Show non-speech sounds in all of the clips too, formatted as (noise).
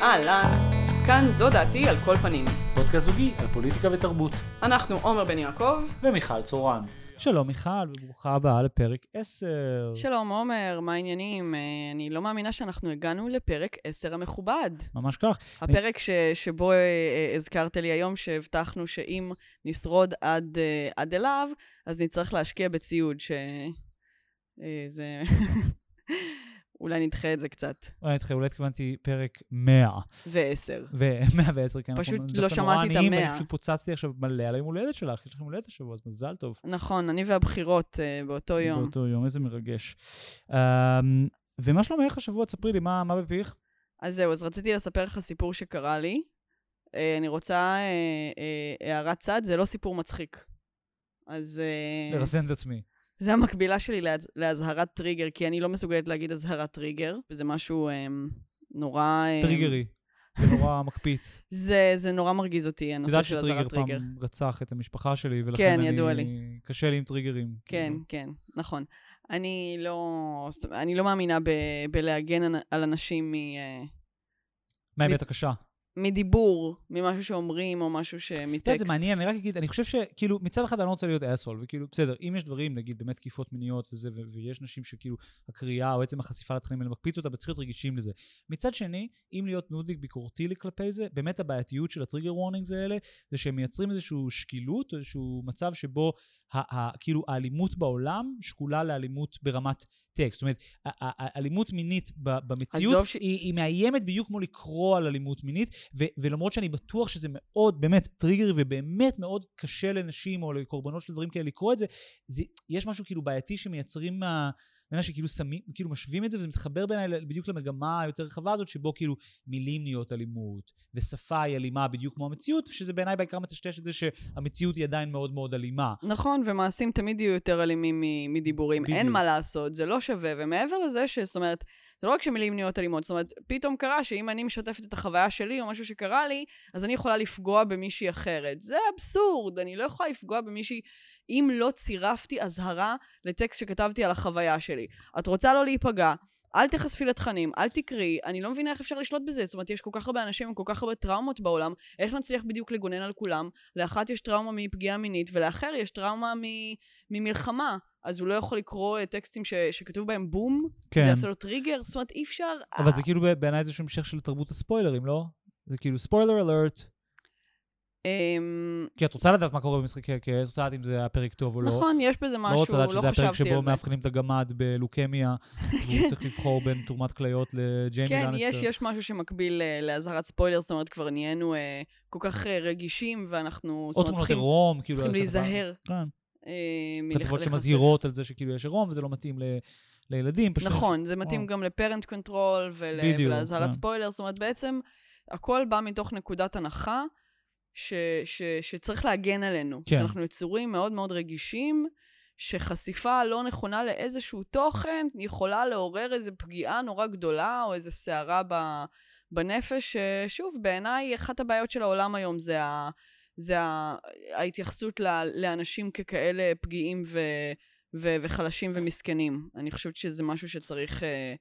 אהלן, כאן זו דעתי על כל פנים. פודקאסט זוגי על פוליטיקה ותרבות. אנחנו עומר בן יעקב. ומיכל צורן. שלום מיכל, וברוכה הבאה לפרק 10. שלום עומר, מה העניינים? אה, אני לא מאמינה שאנחנו הגענו לפרק 10 המכובד. ממש כך. הפרק ש, שבו אה, אה, הזכרת לי היום שהבטחנו שאם נשרוד עד, עד אליו, אז נצטרך להשקיע בציוד, ש... זה... אולי נדחה את זה קצת. אולי נדחה, אולי התכוונתי פרק 100. ועשר. ו-110, (laughs) כן. פשוט אנחנו לא שמעתי את עניים, המאה. אני פשוט פוצצתי עכשיו מלא על היום הולדת שלך, יש לכם הולדת השבוע, אז מזל טוב. נכון, אני והבחירות אה, באותו יום. באותו יום, איזה מרגש. אמ, ומה שלומך השבוע? תספרי לי, מה מה בפיך? אז זהו, אז רציתי לספר לך סיפור שקרה לי. אה, אני רוצה אה, אה, הערת צד, זה לא סיפור מצחיק. אז אה, לרסן את עצמי. זה המקבילה שלי להז- לאזהרת טריגר, כי אני לא מסוגלת להגיד אזהרת טריגר, וזה משהו אה, נורא... אה, טריגרי. זה נורא מקפיץ. זה, זה נורא מרגיז אותי, את הנושא יודעת של שטריגר אזהרת טריגר. פעם רצח את המשפחה שלי, ולכן כן, אני... ידוע לי. קשה לי עם טריגרים. כן, כאילו. כן, נכון. אני לא, אני לא מאמינה ב, בלהגן על- אנשים מ, אה, מהאמת הקשה. מדיבור, ממשהו שאומרים, או משהו שמטקסט. זה מעניין, אני רק אגיד, אני חושב שכאילו, מצד אחד אני לא רוצה להיות asshole, וכאילו, בסדר, אם יש דברים, נגיד, באמת תקיפות מיניות וזה, ויש נשים שכאילו, הקריאה או עצם החשיפה לתכנים האלה מקפיץ אותה, וצריך להיות רגישים לזה. מצד שני, אם להיות נודניק ביקורתי כלפי זה, באמת הבעייתיות של הטריגר וורנינגס האלה, זה שהם מייצרים איזושהי שקילות, איזשהו מצב שבו, כאילו, האלימות בעולם שקולה לאלימות ברמת טקסט. זאת אומרת, האלימות מינית במציאות, ש- היא, היא מאיימת בדיוק כמו לקרוא על אלימות מינית, ו- ולמרות שאני בטוח שזה מאוד, באמת, טריגרי ובאמת מאוד קשה לנשים או לקורבנות של דברים כאלה לקרוא את זה, זה יש משהו כאילו בעייתי שמייצרים מה... בעיניי שכאילו שמים, כאילו משווים את זה, וזה מתחבר בעיניי בדיוק למגמה היותר רחבה הזאת, שבו כאילו מילים נהיות אלימות, ושפה היא אלימה בדיוק כמו המציאות, שזה בעיניי בעיקר מטשטש את זה שהמציאות היא עדיין מאוד מאוד אלימה. נכון, ומעשים תמיד יהיו יותר אלימים מדיבורים. בדיוק. אין מה לעשות, זה לא שווה. ומעבר לזה, ש- זאת אומרת, זה לא רק שמילים נהיות אלימות, זאת אומרת, פתאום קרה שאם אני משתפת את החוויה שלי או משהו שקרה לי, אז אני יכולה לפגוע במישהי אחרת. זה אבסורד, אני לא יכולה לפגוע במישהי אם לא צירפתי אזהרה לטקסט שכתבתי על החוויה שלי. את רוצה לא להיפגע, אל תחשפי לתכנים, אל תקראי, אני לא מבינה איך אפשר לשלוט בזה. זאת אומרת, יש כל כך הרבה אנשים עם כל כך הרבה טראומות בעולם, איך נצליח בדיוק לגונן על כולם? לאחת יש טראומה מפגיעה מינית, ולאחר יש טראומה מ- ממלחמה. אז הוא לא יכול לקרוא אה, טקסטים ש- שכתוב בהם בום, כן. זה יעשה לו טריגר, זאת אומרת, אי אפשר... אבל זה כאילו בעיניי איזשהו המשך של תרבות הספוילרים, לא? זה כאילו ספוילר אלרט, כי את רוצה לדעת מה קורה במשחקי הכס, את רוצה לדעת אם זה היה פרק טוב או לא. נכון, יש בזה לא משהו, רוצה לדעת לא שזה הפרק חשבתי שבו על זה. מאבחנים את הגמד בלוקמיה, והוא צריך לבחור בין תרומת כליות לג'יימי כן, לניסטר. יש, יש משהו שמקביל אה, לאזהרת ספוילר, זאת אומרת, כבר נהיינו אה, כל כך אה, רגישים, ואנחנו, זאת או אומרת, צריכים, כאילו... צריכים להיזהר כן, כתבות. שמזהירות על זה שכאילו יש עירום וזה לא מתאים ל- לילדים. פשוט נכון, זה מתאים. גם ל parent control ולאזהרת כן. ספוילר, זאת אומרת, בעצם הכל בא מתוך נקודת הנחה ש, ש, שצריך להגן עלינו. כן. שאנחנו יצורים מאוד מאוד רגישים, שחשיפה לא נכונה לאיזשהו תוכן יכולה לעורר איזו פגיעה נורא גדולה או איזו סערה ב, בנפש, ששוב, בעיניי אחת הבעיות של העולם היום זה, ה, זה ה, ההתייחסות ל, לאנשים ככאלה פגיעים ו... ו- וחלשים ומסכנים. אני חושבת שזה משהו שצריך... אה,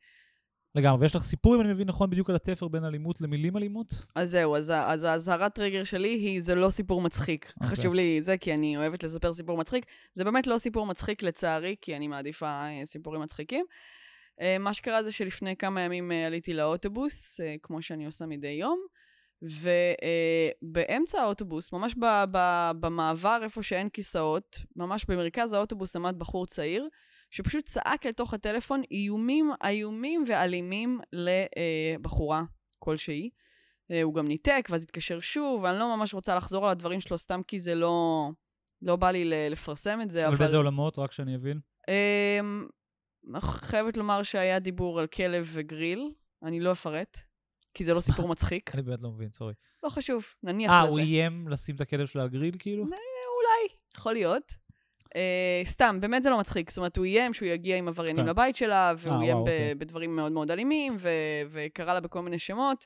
לגמרי, ויש לך סיפור, אם אני מבין נכון, בדיוק על התפר בין אלימות למילים אלימות? אז זהו, אז, אז האזהרת טריגר שלי היא, זה לא סיפור מצחיק. אוקיי. חשוב לי זה, כי אני אוהבת לספר סיפור מצחיק. זה באמת לא סיפור מצחיק לצערי, כי אני מעדיפה אה, סיפורים מצחיקים. אה, מה שקרה זה שלפני כמה ימים אה, עליתי לאוטובוס, כמו שאני עושה מדי יום, ובאמצע האוטובוס, ממש ב- ב- במעבר איפה שאין כיסאות, ממש במרכז האוטובוס עמד בחור צעיר, שפשוט צעק לתוך הטלפון איומים איומים ואלימים לבחורה כלשהי. אה, הוא גם ניתק, ואז התקשר שוב, ואני לא ממש רוצה לחזור על הדברים שלו סתם כי זה לא... לא בא לי לפרסם את זה, אבל אבל... באיזה עולמות, רק שאני אבין? אמ, חייבת לומר שהיה דיבור על כלב וגריל, אני לא אפרט, כי זה לא סיפור (laughs) מצחיק. אני באמת לא מבין, סורי. לא חשוב, נניח אה, לזה. הוא איים לשים את הכלב שלו על גריל, כאילו? אולי, יכול להיות. Uh, סתם, באמת זה לא מצחיק. זאת אומרת, הוא איים שהוא יגיע עם עבריינים כן. לבית שלה, והוא אה, איים אוקיי. בדברים מאוד מאוד אלימים, וקרא לה בכל מיני שמות,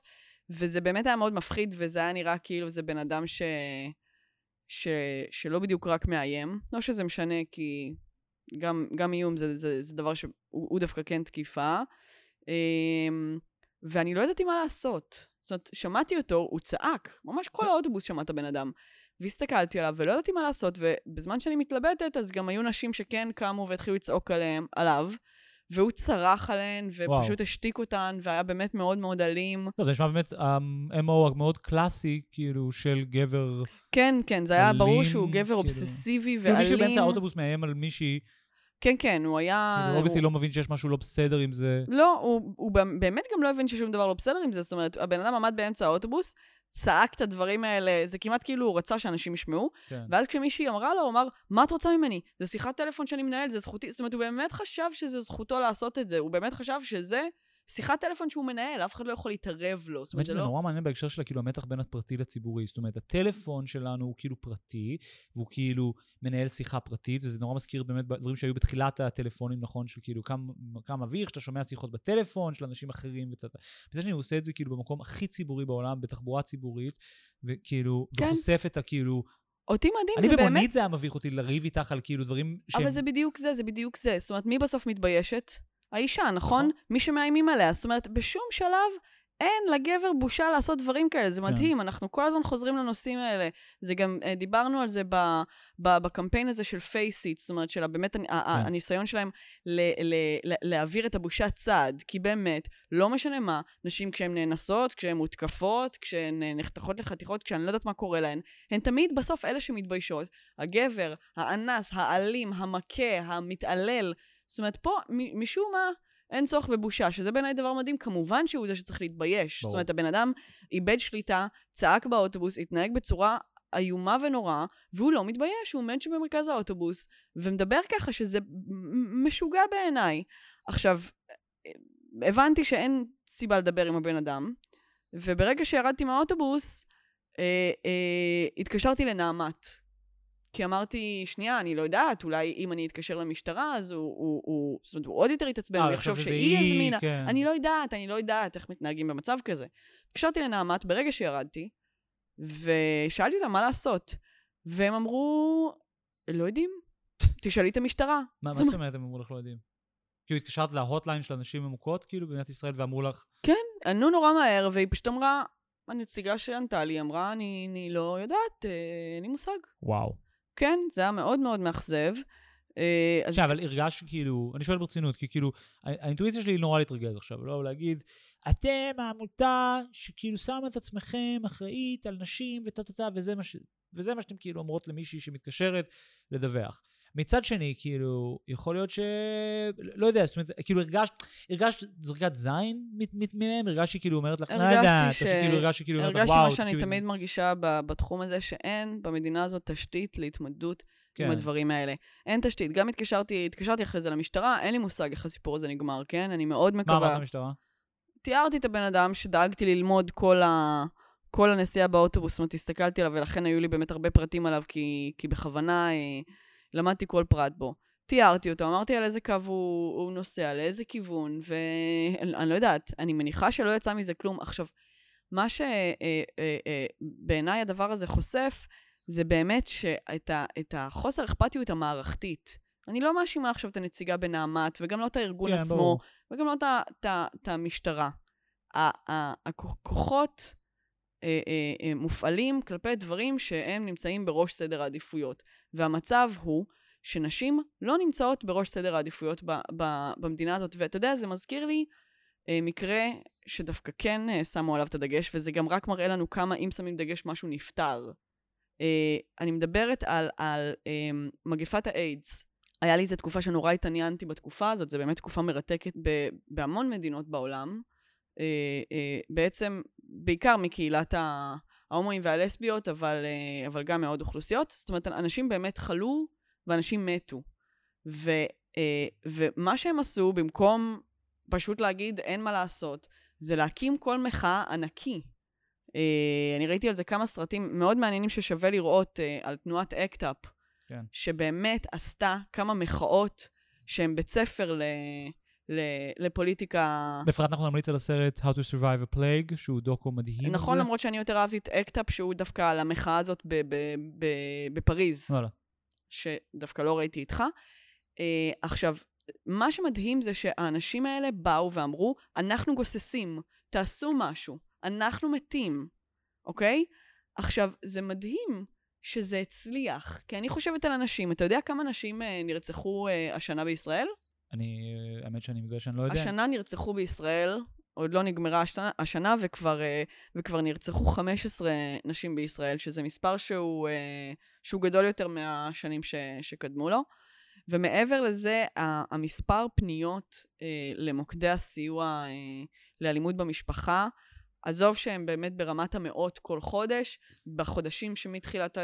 וזה באמת היה מאוד מפחיד, וזה היה נראה כאילו זה בן אדם ש... ש... שלא בדיוק רק מאיים. לא שזה משנה, כי גם, גם איום זה, זה, זה דבר שהוא הוא דווקא כן תקיפה. Um, ואני לא ידעתי מה לעשות. זאת אומרת, שמעתי אותו, הוא צעק, ממש כל האוטובוס שמע את הבן אדם. והסתכלתי עליו, ולא ידעתי מה לעשות, ובזמן שאני מתלבטת, אז גם היו נשים שכן קמו והתחילו לצעוק עליהם, עליו, והוא צרח עליהן, ופשוט וואו. השתיק אותן, והיה באמת מאוד מאוד אלים. לא, זה נשמע באמת ה-MO המאוד קלאסי, כאילו, של גבר... כן, כן, זה היה ברור אלים, שהוא גבר כאילו. אובססיבי כאילו מישהו ואלים. באמצע האוטובוס מאיים על מישהי, כן, כן, הוא היה... כאילו, הוא- obviously לא מבין שיש משהו לא בסדר עם זה. לא, הוא, הוא באמת גם לא הבין ששום דבר לא בסדר עם זה. זאת אומרת, הבן אדם עמד באמצע האוטובוס, צעק את הדברים האלה, זה כמעט כאילו הוא רצה שאנשים ישמעו, כן. ואז כשמישהי אמרה לו, הוא אמר, מה את רוצה ממני? זה שיחת טלפון שאני מנהל, זה זכותי. זאת אומרת, הוא באמת חשב שזה זכותו לעשות את זה, הוא באמת חשב שזה שיחת טלפון שהוא מנהל, אף אחד לא יכול להתערב לו. זאת אומרת, זה לא... נורא מעניין בהקשר של כאילו המתח בין הפרטי לציבורי. זאת אומרת, הטלפון שלנו הוא כאילו פרטי, והוא כאילו מנהל שיחה פרטית, וזה נורא מזכיר באמת דברים שהיו בתחילת הטלפונים, נכון? של כאילו כמה אוויר, שאתה שומע שיחות בטלפון של אנשים אחרים. ואתה... מצד שני, הוא עושה את זה כאילו במקום הכי ציבורי בעולם, בתחבורה ציבורית, וכאילו, כן. וחושף את הכאילו... אותי מדהים, אני זה באמת... במונית זה היה מביך אותי לריב איתך על כאילו דברים שהם... אבל זה בדיוק זה, זה בדיוק זה. זאת אומרת, מי בסוף מתביישת? האישה, נכון? נכון. מי שמאיימים עליה. זאת אומרת, בשום שלב אין לגבר בושה לעשות דברים כאלה. זה כן. מדהים, אנחנו כל הזמן חוזרים לנושאים האלה. זה גם, אה, דיברנו על זה ב, ב, בקמפיין הזה של פייסיט, זאת אומרת, של באמת כן. הניסיון שלהם ל, ל, ל, להעביר את הבושה צעד. כי באמת, לא משנה מה, נשים כשהן נאנסות, כשהן מותקפות, כשהן אה, נחתכות לחתיכות, כשאני לא יודעת מה קורה להן, הן תמיד בסוף אלה שמתביישות. הגבר, האנס, האלים, המכה, המתעלל. זאת אומרת, פה, משום מה, אין צורך בבושה, שזה בעיניי דבר מדהים. כמובן שהוא זה שצריך להתבייש. ברור. זאת אומרת, הבן אדם איבד שליטה, צעק באוטובוס, התנהג בצורה איומה ונוראה, והוא לא מתבייש, הוא עומד שם במרכז האוטובוס, ומדבר ככה שזה משוגע בעיניי. עכשיו, הבנתי שאין סיבה לדבר עם הבן אדם, וברגע שירדתי מהאוטובוס, אה, אה, התקשרתי לנעמת. כי אמרתי, שנייה, אני לא יודעת, אולי אם אני אתקשר למשטרה, אז הוא, הוא, הוא, זאת אומרת, הוא עוד יותר יתעצבן, אה, הוא יחשוב שהיא היא, הזמינה. כן. אני לא יודעת, אני לא יודעת איך מתנהגים במצב כזה. התקשרתי לנעמת ברגע שירדתי, ושאלתי אותם מה לעשות. והם אמרו, לא יודעים, תשאלי את המשטרה. מה זאת אומרת, הם אמרו לך לא יודעים? כאילו התקשרת להוטליין של אנשים ממוכות, כאילו, במדינת ישראל, ואמרו לך, ענו נורא מהר, והיא פשוט אמרה, הנציגה שענתה לי אמרה, אני, אני לא יודעת, אה, אין לי מושג. וואו. כן, זה היה מאוד מאוד מאכזב. אה, עכשיו, אבל הרגשת כאילו, אני שואל ברצינות, כי כאילו, האינטואיציה שלי נורא להתרגז עכשיו, לא להגיד, אתם העמותה שכאילו שמה את עצמכם אחראית על נשים וטה טה טה. וזה מה שאתם כאילו אומרות למישהי שמתקשרת לדווח. מצד שני, כאילו, יכול להיות ש... לא יודע, זאת אומרת, כאילו הרגשת, הרגשת זריקת זין מהם? הרגשת שהיא כאילו אומרת לך, הרגשתי יודעת, או ש- שכאילו הרגשת שכאילו אומרת לך, הרגשתי וואו, מה שאני כאילו, תמיד מרגישה בתחום הזה, שאין במדינה הזאת תשתית להתמודדות כן. עם הדברים האלה. אין תשתית. גם התקשרתי, התקשרתי אחרי זה למשטרה, אין לי מושג איך הסיפור הזה נגמר, כן? אני מאוד מה מקווה... אמרת למשטרה? תיארתי את הבן אדם שדאגתי ללמוד כל, ה... כל הנסיעה באוטובוס, זאת אומרת, הסתכלתי עליו, ולכן היו לי באמת הרבה פרטים עליו, כי, כי בכוונה אה, למדתי כל פרט בו. תיארתי אותו, אמרתי על איזה קו הוא, הוא נוסע, לאיזה כיוון, ואני לא יודעת, אני מניחה שלא יצא מזה כלום. עכשיו, מה שבעיניי הדבר הזה חושף, זה באמת שאת ה, את החוסר אכפתיות המערכתית. אני לא מאשימה עכשיו את הנציגה בנעמת, וגם לא את הארגון כן, עצמו, ברור. וגם לא את המשטרה. הכוחות אה, אה, אה, מופעלים כלפי דברים שהם נמצאים בראש סדר העדיפויות. והמצב הוא שנשים לא נמצאות בראש סדר העדיפויות ב- ב- במדינה הזאת. ואתה יודע, זה מזכיר לי אה, מקרה שדווקא כן אה, שמו עליו את הדגש, וזה גם רק מראה לנו כמה אם שמים דגש משהו נפתר. אה, אני מדברת על, על אה, מגפת האיידס. היה לי איזו תקופה שנורא התעניינתי בתקופה הזאת, זו באמת תקופה מרתקת ב- בהמון מדינות בעולם. אה, אה, בעצם, בעיקר מקהילת ה- ההומואים והלסביות, אבל, אה, אבל גם מעוד אוכלוסיות. זאת אומרת, אנשים באמת חלו ואנשים מתו. ו, אה, ומה שהם עשו, במקום פשוט להגיד אין מה לעשות, זה להקים קול מחאה ענקי. אה, אני ראיתי על זה כמה סרטים מאוד מעניינים ששווה לראות על תנועת אקט-אפ, כן. שבאמת עשתה כמה מחאות שהן בית ספר ל, לפוליטיקה. בפרט אנחנו נמליץ על הסרט How to Survive a Plague, שהוא דוקו מדהים. נכון. למרות שאני יותר אהבתי את אקט-אפ, שהוא דווקא על המחאה הזאת בפריז. וואלה. שדווקא לא ראיתי איתך. Uh, עכשיו, מה שמדהים זה שהאנשים האלה באו ואמרו, אנחנו גוססים, תעשו משהו. אנחנו מתים, אוקיי? עכשיו, זה מדהים שזה הצליח, כי אני חושבת על אנשים. אתה יודע כמה נשים אה, נרצחו אה, השנה בישראל? אני, האמת שאני מגלה שאני לא יודע. השנה נרצחו בישראל, עוד לא נגמרה השנה, השנה וכבר, אה, וכבר נרצחו 15 נשים בישראל, שזה מספר שהוא, אה, שהוא גדול יותר מהשנים ש, שקדמו לו. ומעבר לזה, המספר פניות אה, למוקדי הסיוע לאלימות במשפחה, עזוב שהם באמת ברמת המאות כל חודש, בחודשים שמתחילת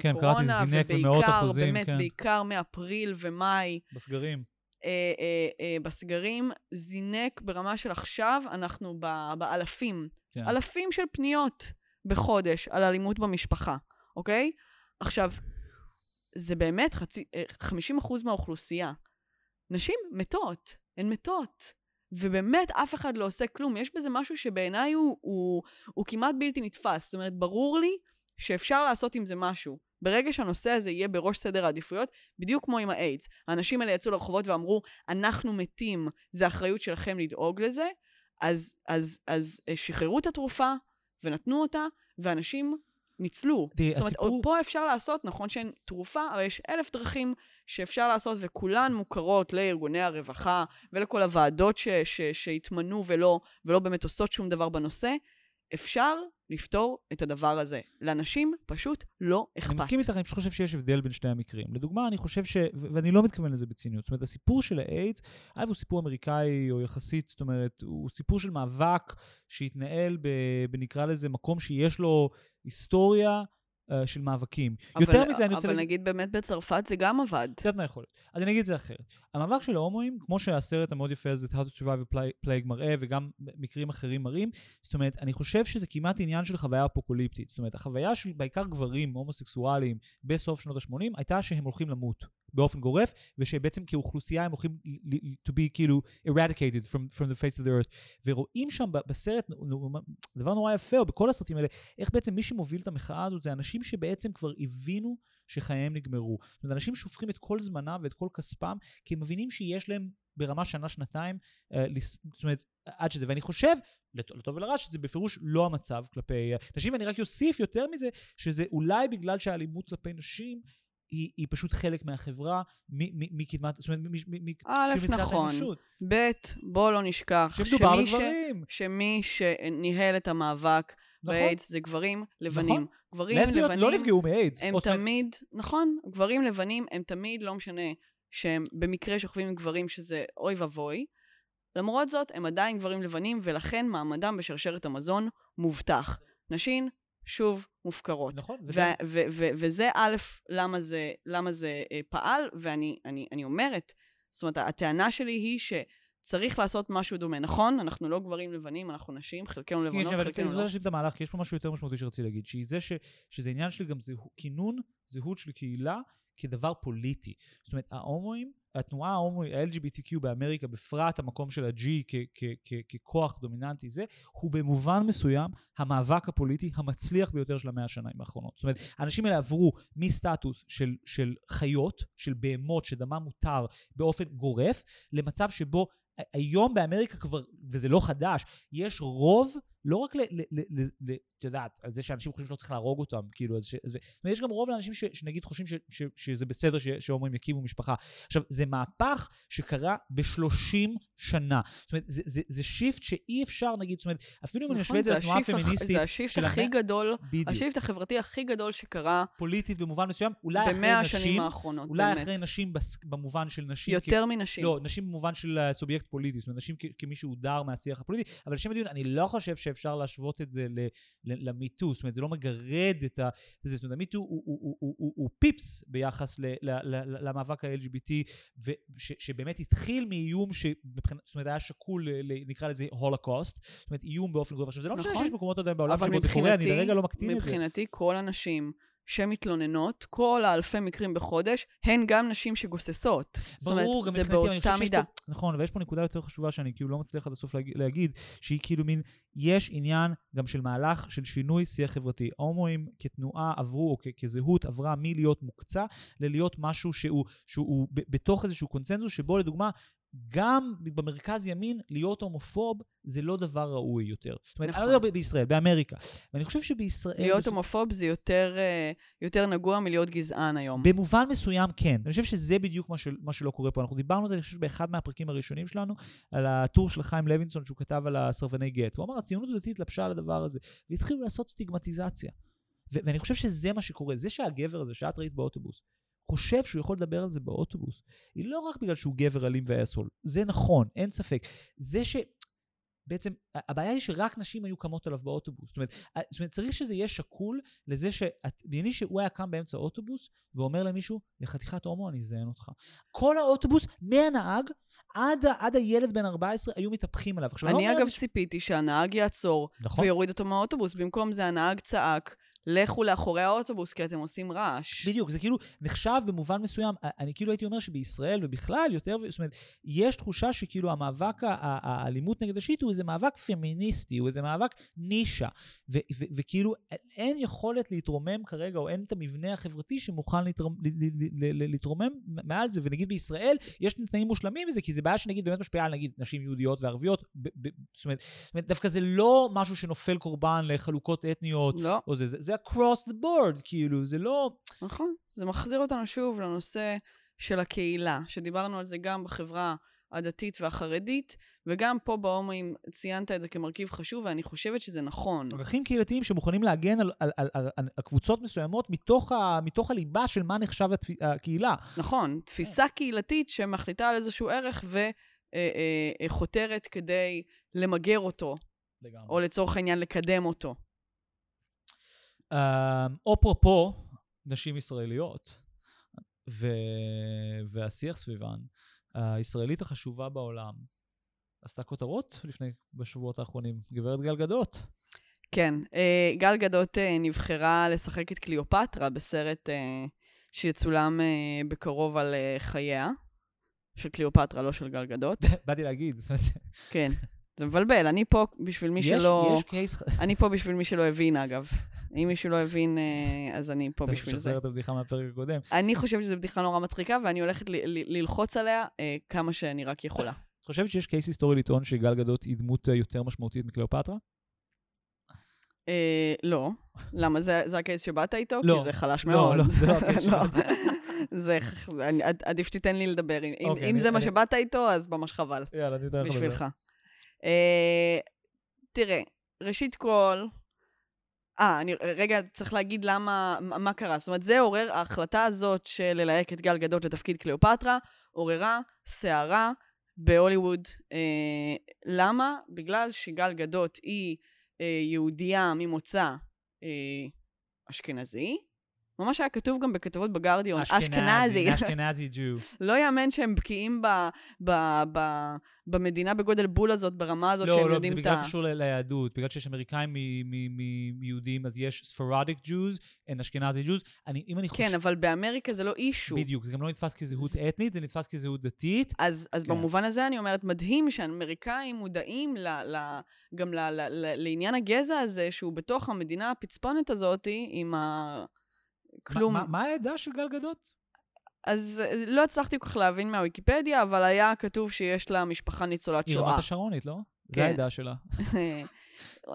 כן, הקורונה, ובעיקר, אחוזים, באמת, כן. בעיקר מאפריל ומאי, בסגרים. אה, אה, אה, בסגרים, זינק ברמה של עכשיו, אנחנו ב- באלפים. כן. אלפים של פניות בחודש על אלימות במשפחה, אוקיי? עכשיו, זה באמת חצי, אה, 50% מהאוכלוסייה. נשים מתות, הן מתות. ובאמת, אף אחד לא עושה כלום. יש בזה משהו שבעיניי הוא, הוא, הוא כמעט בלתי נתפס. זאת אומרת, ברור לי שאפשר לעשות עם זה משהו. ברגע שהנושא הזה יהיה בראש סדר העדיפויות, בדיוק כמו עם האיידס. האנשים האלה יצאו לרחובות ואמרו, אנחנו מתים, זה אחריות שלכם לדאוג לזה, אז, אז, אז אה, שחררו את התרופה ונתנו אותה, ואנשים ניצלו. תראי, זאת אומרת, הסיפור- עוד פה אפשר לעשות, נכון שאין תרופה, אבל יש אלף דרכים שאפשר לעשות, וכולן מוכרות לארגוני הרווחה ולכל הוועדות ש, ש, שהתמנו ולא, ולא באמת עושות שום דבר בנושא. אפשר לפתור את הדבר הזה. לאנשים פשוט לא אכפת. אני מסכים איתך, אני פשוט חושב שיש הבדל בין שני המקרים. לדוגמה, אני חושב ש... ו- ואני לא מתכוון לזה בציניות. זאת אומרת, הסיפור של האיידס, אגב, הוא סיפור אמריקאי או יחסית, זאת אומרת, הוא סיפור של מאבק שהתנהל. בנקרא לזה מקום שיש לו היסטוריה של מאבקים. אבל, יותר מזה, אני רוצה... אבל נגיד באמת בצרפת זה גם עבד. את יודעת מה יכול להיות. אז אני אגיד את זה אחרת. המאבק של ההומואים, כמו שהסרט המאוד יפה הזה, How to Survive a Pla- Plague מראה, וגם מקרים אחרים מראים, זאת אומרת, אני חושב שזה כמעט עניין של חוויה אפוקוליפטית. זאת אומרת, החוויה של בעיקר גברים הומוסקסואליים בסוף שנות ה-80, הייתה שהם הולכים למות באופן גורף, ושבעצם כאוכלוסייה הם הולכים to be כאילו eradicated from, from the face of the earth. ורואים שם בסרט, דבר נורא יפה, או בכל הסרטים האלה, איך בעצם מי שמוביל את המחאה הזאת זה אנשים שבעצם כבר הבינו שחייהם נגמרו. זאת אומרת, אנשים שופכים את כל זמנם ואת כל כספם, כי הם מבינים שיש להם ברמה שנה-שנתיים, אה, זאת אומרת, עד שזה. ואני חושב, לט- לטוב ולרע, שזה בפירוש לא המצב כלפי אה, נשים, ואני רק אוסיף יותר מזה, שזה אולי בגלל שהאלימות כלפי נשים היא, היא פשוט חלק מהחברה מקדמת, זאת אומרת, מ- מ- מ- א', מתחילת נכון. האנושות. ב', בוא לא נשכח שמדובר שמי ש-. שמי שניהל את המאבק נכון. באיידס זה גברים לבנים. גברים לסביות לבנים, לא נפגעו מאיידס. הם או זאת תמיד, נכון, גברים לבנים הם תמיד, לא משנה, שהם במקרה שוכבים עם גברים שזה אוי ואבוי. למרות זאת, הם עדיין גברים לבנים, ולכן מעמדם בשרשרת המזון מובטח. נשים, שוב, מופקרות. נכון. ו- וזה- א', למה זה, למה זה אה, פעל, ואני אני, אני אומרת, זאת אומרת, הטענה שלי היא שצריך לעשות משהו דומה. נכון, אנחנו לא גברים לבנים, אנחנו נשים, חלקנו כן, לבנות, אבל אני חלקנו רוצה. להשלים את המהלך, כי יש פה משהו יותר משמעותי שרציתי להגיד, שהיא זה ש, שזה עניין של גם זהו, כינון זהות של קהילה כדבר פוליטי. זאת אומרת, ההומואים, התנועה ה-LGBTQ באמריקה, בפרט המקום של ה-G ככוח דומיננטי זה, הוא במובן מסוים המאבק הפוליטי המצליח ביותר של המאה השנים האחרונות. זאת אומרת, האנשים האלה עברו מסטטוס של, של חיות, של בהמות, שדמם מותר באופן גורף, למצב שבו היום באמריקה כבר, וזה לא חדש, יש רוב לא רק ל... את יודעת, על זה שאנשים חושבים שלא צריך להרוג אותם, כאילו, אז ש, אז, ו- יש גם רוב לאנשים ש, שנגיד חושבים ש, ש, שזה בסדר ש, שהומואים יקימו משפחה. עכשיו, זה מהפך שקרה ב-30 שנה. זאת אומרת, זה, זה, זה shift שאי אפשר, נגיד, זאת אומרת, אפילו אם אני משווה נכון, את זה לתנועה הפמיניסטית, זה ה shift של הכי גדול, בדיוק, ה shift החברתי הכי גדול שקרה פוליטית במובן מסוים, אולי אחרי במאה השנים נשים, האחרונות, אולי באמת. אחרי נשים בס, במובן של נשים, יותר מנשים. לא, נשים במובן של אה, סובייקט פוליטי, זאת אומרת, נשים כ- כמי שהודר מהשיח הפוליטי, אבל לשם הדיון, אני לא חושב שאפשר להשוות את זה ל MeToo, זאת אומרת, זה לא מגרד את ה... זה, זאת אומרת, המיטו הוא, הוא, הוא, הוא, הוא, הוא פיפס ביחס ל, ל, ל, למאבק ה-LGBT, שבאמת התחיל מאיום שמבחינת, זאת אומרת, היה שקול, נקרא לזה הולוקוסט, זאת אומרת, איום באופן גורף. עכשיו, זה לא משנה נכון. שיש מקומות עדיין בעולם שבו זה קורה, אני לרגע לא מקטין את זה. מבחינתי, כל הנשים שמתלוננות, כל האלפי מקרים בחודש, הן גם נשים שגוססות. זאת ברור, אומרת, גם זה באותה מידה. פה, נכון, ויש פה נקודה יותר חשובה שאני כאילו לא מצליח עד הסוף להגיד, להגיד, שהיא כאילו מין, יש עניין גם של מהלך של שינוי שיח חברתי. הומואים כתנועה עברו, או כ- כזהות עברה מלהיות מוקצה, ללהיות משהו שהוא, שהוא ב- בתוך איזשהו קונצנזוס, שבו לדוגמה, גם במרכז ימין, להיות הומופוב זה לא דבר ראוי יותר. זאת אומרת, נכון. אני לא יודע בישראל, באמריקה. ואני חושב שבישראל... להיות הומופוב זה יותר, אה, יותר נגוע מלהיות גזען היום. במובן מסוים כן. אני חושב שזה בדיוק מה, של, מה שלא קורה פה. אנחנו דיברנו על זה, אני חושב, באחד מהפרקים הראשונים שלנו, על הטור של חיים לוינסון שהוא כתב על הסרבני גט. הוא אמר, הציונות הדתית לבשה על הדבר הזה, והתחילו לעשות סטיגמטיזציה. ו- ואני חושב שזה מה שקורה. זה שהגבר הזה, שאת ראית באוטובוס, חושב שהוא יכול לדבר על זה באוטובוס, היא לא רק בגלל שהוא גבר אלים ואסול. זה נכון, אין ספק. זה ש... בעצם, הבעיה היא שרק נשים היו קמות עליו באוטובוס. זאת אומרת, זאת אומרת צריך שזה יהיה שקול לזה שדמייני שהוא היה קם באמצע האוטובוס ואומר למישהו, לחתיכת הומו אני אזיין אותך. כל האוטובוס, מהנהג עד, עד הילד בן 14, היו מתהפכים עליו. עכשיו, אני לא אגב ש- ציפיתי שהנהג יעצור נכון. ויוריד אותו מהאוטובוס. במקום זה הנהג צעק, לכו לאחורי האוטובוס כי אתם עושים רעש. בדיוק, זה כאילו נחשב במובן מסוים, אני כאילו הייתי אומר שבישראל וביכלל יותר, זאת אומרת, יש תחושה שכאילו המאבק, האלימות נגד השיט הוא איזה מאבק פמיניסטי, הוא איזה מאבק נישה, ו- ו- וכאילו אין יכולת להתרומם כרגע, או אין את המבנה החברתי שמוכן להתרומם, להתרומם מעל זה, ונגיד בישראל יש תנאים מושלמים לזה, כי זה בעיה שנגיד באמת משפיעה על נגיד נשים יהודיות וערביות, ב- ב- זאת אומרת, זאת אומרת, דווקא זה לא משהו שנופל קורבן לחלוקות אתניות, לא, או זה, זה, זה across the board, כאילו, זה לא... נכון. זה מחזיר אותנו שוב לנושא של הקהילה, שדיברנו על זה גם בחברה הדתית והחרדית, וגם פה בהומואים ציינת את זה כמרכיב חשוב, ואני חושבת שזה נכון. ערכים קהילתיים שמוכנים להגן על, על, על, על, על קבוצות מסוימות מתוך, ה, מתוך הליבה של מה נחשב התפ... הקהילה. נכון, תפיסה קהילתית שמחליטה על איזשהו ערך וחותרת כדי למגר אותו, או לצורך העניין לקדם אותו. Um, אפרופו נשים ישראליות, ו... והשיח סביבן, הישראלית החשובה בעולם עשתה כותרות לפני, בשבועות האחרונים, גברת גל גדות. כן, אה, גל גדות אה, נבחרה לשחק את קליאופטרה בסרט אה, שיצולם אה, בקרוב על אה, חייה, של קליאופטרה, לא של גל גדות. (laughs) באתי להגיד, זאת אומרת, כן, זה מבלבל, אני פה בשביל מי יש, שלא... יש קייס... אני פה בשביל מי שלא הבין, אגב. אם מישהו לא הבין, אה, אז אני פה אתה בשביל זה. משחזר את הבדיחה מהפרק הקודם. אני חושבת שזו בדיחה נורא מצחיקה, ואני הולכת ל- ל- ללחוץ עליה אה, כמה שאני רק יכולה. את חושבת שיש קייס היסטורי לטעון שגל גדות היא דמות אה, יותר משמעותית מקליאופטרה? לא. למה, זה זה הקייס שבאת איתו? לא. כי זה חלש לא, מאוד. לא, זה לא הקייס (laughs) לא. שבאתי. זה, עדיף שתיתן לי לדבר. אם- אוקיי, זה מה שבאת איתו, אז ממש חבל. יאללה, אני אתן לך לדבר. בשבילך. אה, תראה, ראשית כל, אה, אני רגע צריך להגיד למה, מה מה קרה. זאת אומרת, זה עורר, ההחלטה הזאת של ללהק את גל גדות לתפקיד קליאופטרה, עוררה סערה בהוליווד. אה, למה? בגלל שגל גדות היא אה, יהודייה ממוצא אה, אשכנזי. ממש היה כתוב גם בכתבות בגרדיון, אשכנזי. אשכנזי ג'ו. (laughs) לא יאמן שהם בקיאים ב, ב, ב, במדינה בגודל בול הזאת, ברמה הזאת לא, שהם לא, זה יודעים את בגלל ה... קשור ל- ליהדות. בגלל שיש אמריקאים מ- מ- מ- מיהודים, אז יש ספרדיק ג'וז, אין אשכנזי ג'וז. אני, אם אני חושב... כן, אבל באמריקה זה לא אישו. בדיוק, זה גם לא נתפס כזהות אתנית, זה נתפס כזהות דתית. אז, אז כן. במובן הזה אני אומרת, מדהים שהאמריקאים מודעים ל, ל, גם ל, ל, ל, לעניין הגזע הזה, שהוא בתוך המדינה הפצפונת הזאת, עם ה... כלום. מה- מה העדה של גל גדות? אז אה, לא הצלחתי כל כך להבין מהוויקיפדיה, אבל היה כתוב שיש לה משפחה ניצולת היא שואה. רמת השרונית, לא? זה כן. העדה שלה. (laughs)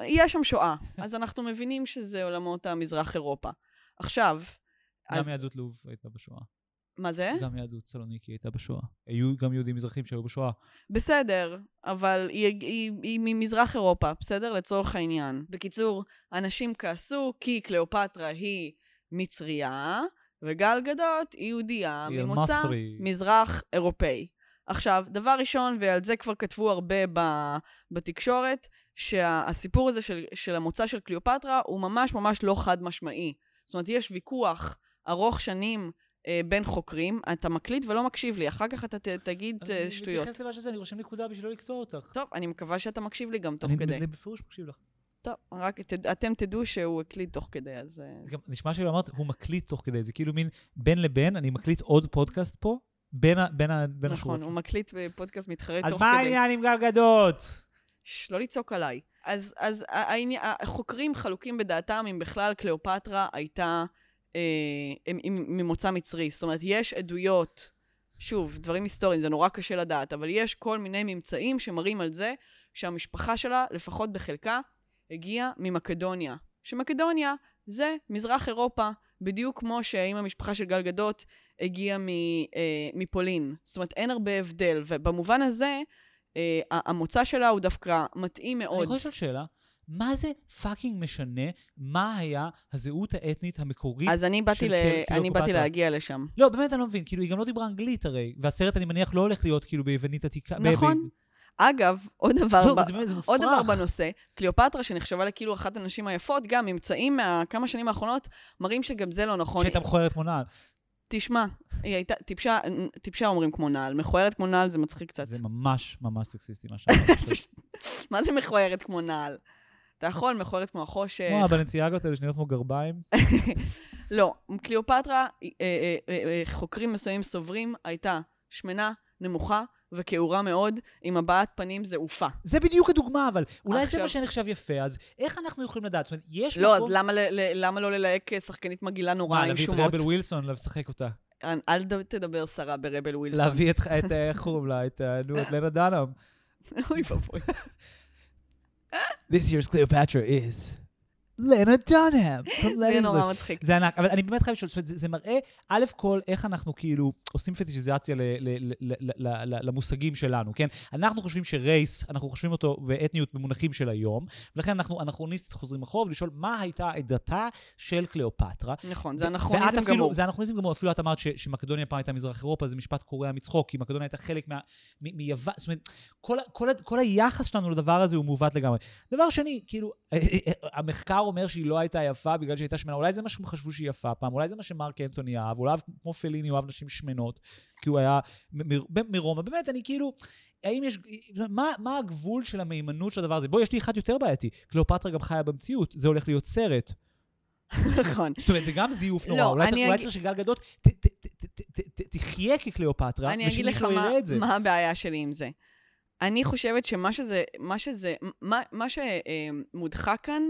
יש שם שואה, אז אנחנו מבינים שזה עולמות המזרח אירופה. עכשיו, גם אז יהדות לוב הייתה בשואה. מה זה? גם יהדות סלוניקי הייתה בשואה. היו גם יהודים מזרחים שהיו בשואה. בסדר, אבל היא, היא, היא ממזרח אירופה, בסדר? לצורך העניין. בקיצור, אנשים כעסו כי קליאופטרה היא מצריה, וגל גדות היא יהודייה ממוצא מסרי. מזרח אירופאי. עכשיו, דבר ראשון, ועל זה כבר כתבו הרבה ב, בתקשורת, שהסיפור הזה של, של המוצא של קליאופטרה הוא ממש ממש לא חד משמעי. זאת אומרת, יש ויכוח ארוך שנים אה, בין חוקרים, אתה מקליט ולא מקשיב לי, אחר כך אתה ת, תגיד אה, אני שטויות. מתייחס למה שזה, אני רושם נקודה בשביל לא לקטוע אותך. טוב, אני מקווה שאתה מקשיב לי גם תוך אני- כדי. אני בפירוש מקשיב לך. טוב, רק ת, אתם תדעו שהוא הקליט תוך כדי, אז... אה, זה גם נשמע כאילו אמרת, הוא מקליט תוך כדי, זה כאילו מין בין לבין, אני מקליט עוד פודקאסט פה, בין ה- בין ה- בין השורות. נכון, הוא מקליט בפודקאסט מתחרט אז תוך מה כדי. העניין עם גל גדות? שש, לא לצעוק עליי. אז, אז החוקרים חלוקים בדעתם אם בכלל קליאופטרה הייתה אה, עם- עם- ממוצא מצרי. זאת אומרת, יש עדויות שוב, דברים היסטוריים, זה נורא קשה לדעת, אבל יש כל מיני ממצאים שמראים על זה שהמשפחה שלה, לפחות בחלקה, הגיעה ממקדוניה. שמקדוניה זה מזרח אירופה, בדיוק כמו שאם המשפחה של גל גדות הגיעה מ, אה, מפולין. זאת אומרת, אין הרבה הבדל, ובמובן הזה, אה, המוצא שלה הוא דווקא מתאים מאוד. אני יכול לשאול שאלה? מה זה fucking משנה מה היה הזהות האתנית המקורית אז אני באתי, ל... אני באתי? להגיע לשם. לא, באמת אני לא מבין, כאילו, היא גם לא דיברה אנגלית הרי, והסרט, אני מניח, לא הולך להיות כאילו ביוונית עתיקה. ב- ב- נכון. אגב, עוד דבר, לא, ב... זה זה. עוד דבר בנושא, קליאופטרה, שנחשבה לכאילו אחת הנשים היפות, גם ממצאים מהכמה שנים האחרונות, מראים שגם זה לא נכון. שהייתה מכוערת כמו נעל. תשמע, היא הייתה, טיפשה, טיפשה אומרים כמו נעל, מכוערת כמו נעל זה מצחיק קצת. זה ממש ממש סקסיסטי מה שאמרת. (laughs) מה זה מכוערת כמו נעל? אתה יכול, מכוערת כמו החושך. כמו הבלנציאגות האלה שנראות כמו גרביים. (laughs) לא, קליאופטרה, אה, אה, אה, חוקרים מסוימים סוברים, הייתה שמנה, נמוכה וכעורה מאוד, עם הבעת פנים זעופה. זה בדיוק הדוגמה, אבל אולי זה עכשיו- מה שנחשב יפה, אז איך אנחנו יכולים לדעת? זאת אומרת, יש לא, אז מקום- למה, ל- ל- למה לא ללהק אה, שחקנית מגעילה נורא מה, עם להביא את שומות? רבל ווילסון לשחק אותה. אל תדבר סרה ברבל ווילסון. להביא את, את, אה, איך קוראים לה? את, אה, נו, את לנה דנאם. אוי ואבוי. (laughs) This year's Cleopatra is לנה דנאם. זה נורא מצחיק. זה ענק, אבל אני באמת חייב לשאול, זאת אומרת, זה, מראה, א' כל, איך אנחנו כאילו עושים פטישיזציה למושגים שלנו, כן? אנחנו חושבים שרייס, אנחנו חושבים אותו באתניות במונחים של היום, ולכן אנחנו אנכרוניסטית חוזרים אחורה ולשאול מה הייתה עדתה של קליאופטרה. נכון, זה אנכרוניזם גמור. זה אנכרוניזם גמור, אפילו את אמרת שמקדוניה פעם הייתה מזרח אירופה, זה משפט קורע מצחוק, כי מקדוניה הייתה חלק מיוון, זאת אומרת, כל, היחס שלנו לדבר הזה הוא מעוות לגמרי. דבר שני, כאילו, המחקר אומר שהיא לא הייתה יפה בגלל שהיא הייתה שמנה, אולי זה מה שהם חשבו שהיא יפה פעם, אולי זה מה שמרק אנטוני אהב, אולי כמו פליני הוא אהב נשים שמנות, כי הוא היה מרומא, באמת, אני כאילו... האם יש, מה, מה הגבול של המהימנות של הדבר הזה? בוא, יש לי אחד יותר בעייתי. קליאופטרה גם חיה במציאות, זה הולך להיות סרט. נכון. זאת אומרת, זה גם זיוף נורא. לא, אולי, צריך, צריך שגל גדות ת, ת, ת, ת, ת, ת, ת, תחיה כקליאופטרה, אני אגיד לך ושמישהו מה, יראה את זה. מה הבעיה שלי עם זה. אני חושבת שמה שזה, מה שזה, מה, מה שמודחק כאן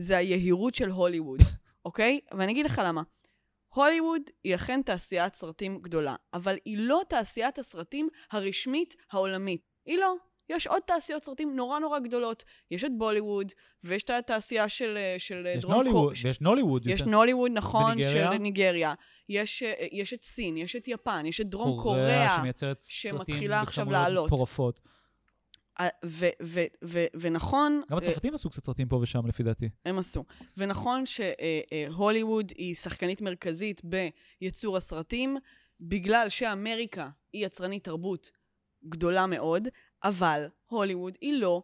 זה היהירות של הוליווד, אוקיי? ואני אגיד לך למה. הוליווד היא אכן תעשיית סרטים גדולה, אבל היא לא תעשיית הסרטים הרשמית העולמית. היא לא. יש עוד תעשיות סרטים נורא נורא גדולות. יש את בוליווד, ויש את התעשייה של, אה, של אה, יש דרום נוליווד, קור- ויש נוליווד. יש. נוליווד, נכון, וניגריה? של ניגריה. יש, אה, יש את סין, יש את יפן, יש את דרום קוריאה, קוריאה. שמייצרת סרטים שמתחילה עכשיו לעלות. מטורפות. אה, ו- ו- ו- ונכון, גם אה, הצרפתים עשו קצת סרטים פה ושם, לפי דעתי. הם עשו. ונכון שהוליווד היא שחקנית מרכזית בייצור הסרטים, בגלל שאמריקה היא יצרנית תרבות גדולה מאוד, אבל הוליווד היא לא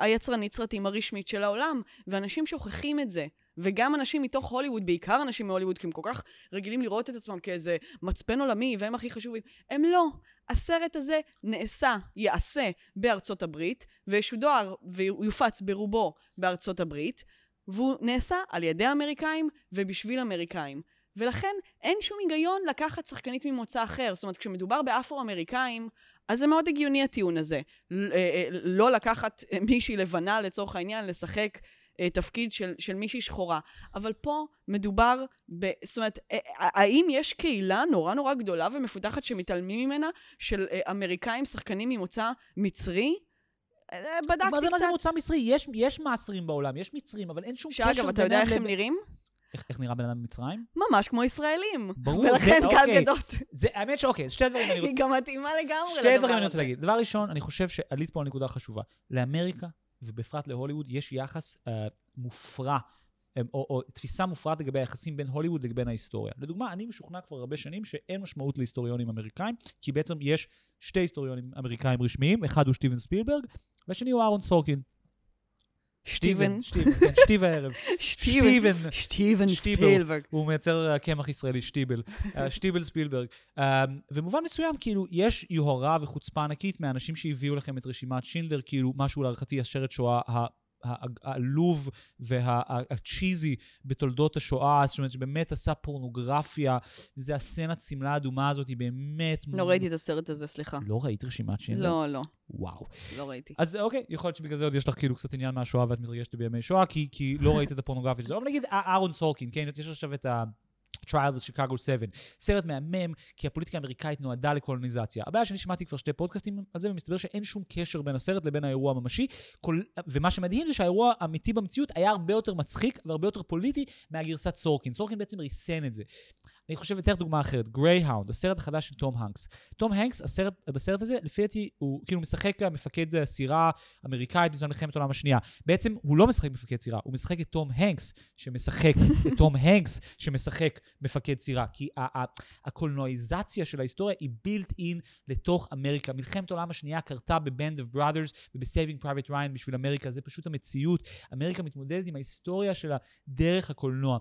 היצרנית סרטים הרשמית של העולם, ואנשים שוכחים את זה. וגם אנשים מתוך הוליווד, בעיקר אנשים מהוליווד, כי הם כל כך רגילים לראות את עצמם כאיזה מצפן עולמי, והם הכי חשובים. הם לא. הסרט הזה נעשה, ייעשה בארצות הברית, וישודר ויופץ ברובו בארצות הברית, והוא נעשה על ידי האמריקאים ובשביל אמריקאים. ולכן אין שום היגיון לקחת שחקנית ממוצא אחר. זאת אומרת, כשמדובר באפרו-אמריקאים, אז זה מאוד הגיוני הטיעון הזה. אה, אה, לא לקחת מישהי לבנה לצורך העניין, לשחק אה, תפקיד של, של מישהי שחורה. אבל פה מדובר ב... זאת אומרת, אה, אה, האם יש קהילה נורא נורא גדולה ומפותחת שמתעלמים ממנה, של אה, אמריקאים, שחקנים ממוצא מצרי? אה, בדקתי מה זה, מה זה קצת. מוצא מצרי? יש, יש מעשרים בעולם, יש מצרים, אבל אין שום קשר שאגב, אתה יודע איך הם נראים? איך, איך נראה בן אדם במצרים? ממש כמו ישראלים. ברור, ולכן זה- גל אוקיי. גדות. זה, האמת שאוקיי, שתי דברים (laughs) אני רוצה... היא גם מתאימה לגמרי לדבר הזה. שתי דברים אני רוצה להגיד. דבר ראשון, אני חושב שעלית פה על נקודה חשובה. לאמריקה, ובפרט להוליווד, יש יחס אה, מופרע, אה, או, או תפיסה מופרעת לגבי היחסים בין הוליווד לבין ההיסטוריה. לדוגמה, אני משוכנע כבר הרבה שנים שאין משמעות להיסטוריונים אמריקאים, כי בעצם יש שתי היסטוריונים אמריקאים רשמיים, אחד הוא שטיבן ספילברג, והשני הוא אהרון סורקין. שטיבן. שטיבן, כן, שטיב הערב. (laughs) שטיבן. שטיבן. ספילברג. הוא מייצר אה, קמח ישראלי, שטיבל. אה, שטיבל ספילברג. אה, במובן מסוים, כאילו, יש יוהרה וחוצפה ענקית מהאנשים שהביאו לכם את רשימת שינדלר, כאילו, משהו להערכתי השרת שואה העלוב והצ'יזי בתולדות השואה, זאת אומרת שבאמת עשה פורנוגרפיה, וזה הסצנת שמלה האדומה הזאת, היא באמת... לא ראיתי את הסרט הזה, סליחה. לא ראית רשימת שינדלר? לא, לא, וואו. לא ראיתי. אז אוקיי, יכול להיות שבגלל זה עוד יש לך כאילו קצת עניין מהשואה ואת מתרגשת בימי שואה, כי, כי לא ראית את הפורנוגרפיה שלו. אבל נגיד אה- אהרון סורקין, כן? יש עכשיו את ה... Trial of Chicago 7. סרט מהמם, כי הפוליטיקה האמריקאית נועדה לקולנועיזציה. הבעיה שאני שמעתי כבר שתי פודקאסטים על זה, ומסתבר שאין שום קשר בין הסרט לבין האירוע הממשי. כל... ומה שמדהים זה שהאירוע האמיתי במציאות היה הרבה יותר מצחיק והרבה יותר פוליטי מהגרסת סורקין. סורקין בעצם ריסן את זה. אני חושב, אתן דוגמה אחרת, Greyhound, הסרט החדש של תום הנקס. תום הנקס, הסרט, בסרט הזה, לפי דעתי, הוא כאילו משחק מפקד סירה אמריקאית בזמן מלחמת העולם השנייה. בעצם הוא לא משחק מפקד סירה, הוא משחק את תום הנקס, שמשחק את תום (laughs) הנקס, שמשחק מפקד סירה. כי הקולנועיזציה של ההיסטוריה היא built in לתוך אמריקה. מלחמת העולם השנייה קרתה ב-Band of Brothers וב-Saving Private Ryan בשביל אמריקה, זה פשוט המציאות. אמריקה מתמודדת עם ההיסטוריה שלה דרך הקולנוע.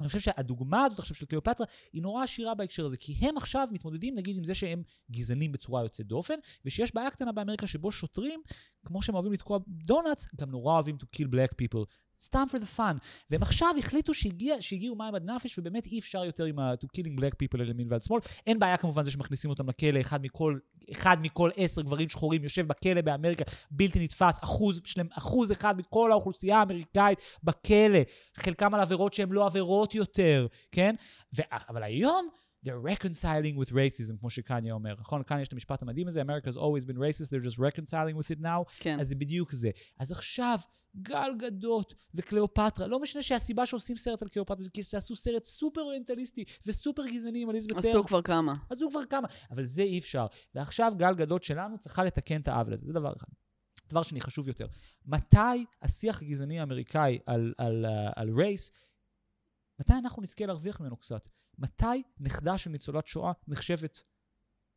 אני חושב שהדוגמה הזאת עכשיו של קליאופטרה היא נורא עשירה בהקשר הזה, כי הם עכשיו מתמודדים נגיד עם זה שהם גזענים בצורה יוצאת דופן, ושיש בעיה קטנה באמריקה שבו שוטרים, כמו שהם אוהבים לתקוע דונלדס, גם נורא אוהבים to kill black people. סתם for the fun. והם עכשיו החליטו שהגיע, שהגיעו מים עד נפש, ובאמת אי אפשר יותר עם ה- to killing black people על ימין ועל שמאל. אין בעיה כמובן זה שמכניסים אותם לכלא, אחד מכל, אחד מכל עשר גברים שחורים יושב בכלא באמריקה, בלתי נתפס, אחוז, שלם, אחוז אחד מכל האוכלוסייה האמריקאית בכלא. חלקם על עבירות שהן לא עבירות יותר, כן? ו- אבל היום... they're reconciling with racism, כמו שקניה אומר, נכון? כאן יש את המשפט המדהים הזה, America's always been racist, they're just reconciling with it now. כן. אז זה בדיוק זה. אז עכשיו, גל גדות וקליאופטרה, לא משנה שהסיבה שעושים סרט על קליאופטרה זה כי שעשו סרט סופר אוריינטליסטי וסופר גזעני עם אליזבת עשו כבר כמה. עשו כבר כמה, אבל זה אי אפשר. ועכשיו גל גדות שלנו צריכה לתקן את העוול הזה, זה דבר אחד. דבר שני, חשוב יותר, מתי השיח הגזעני האמריקאי על, על, על, על רייס, מתי אנחנו נזכה להרוויח ממנו קצת? מתי נכדה של ניצולת שואה נחשבת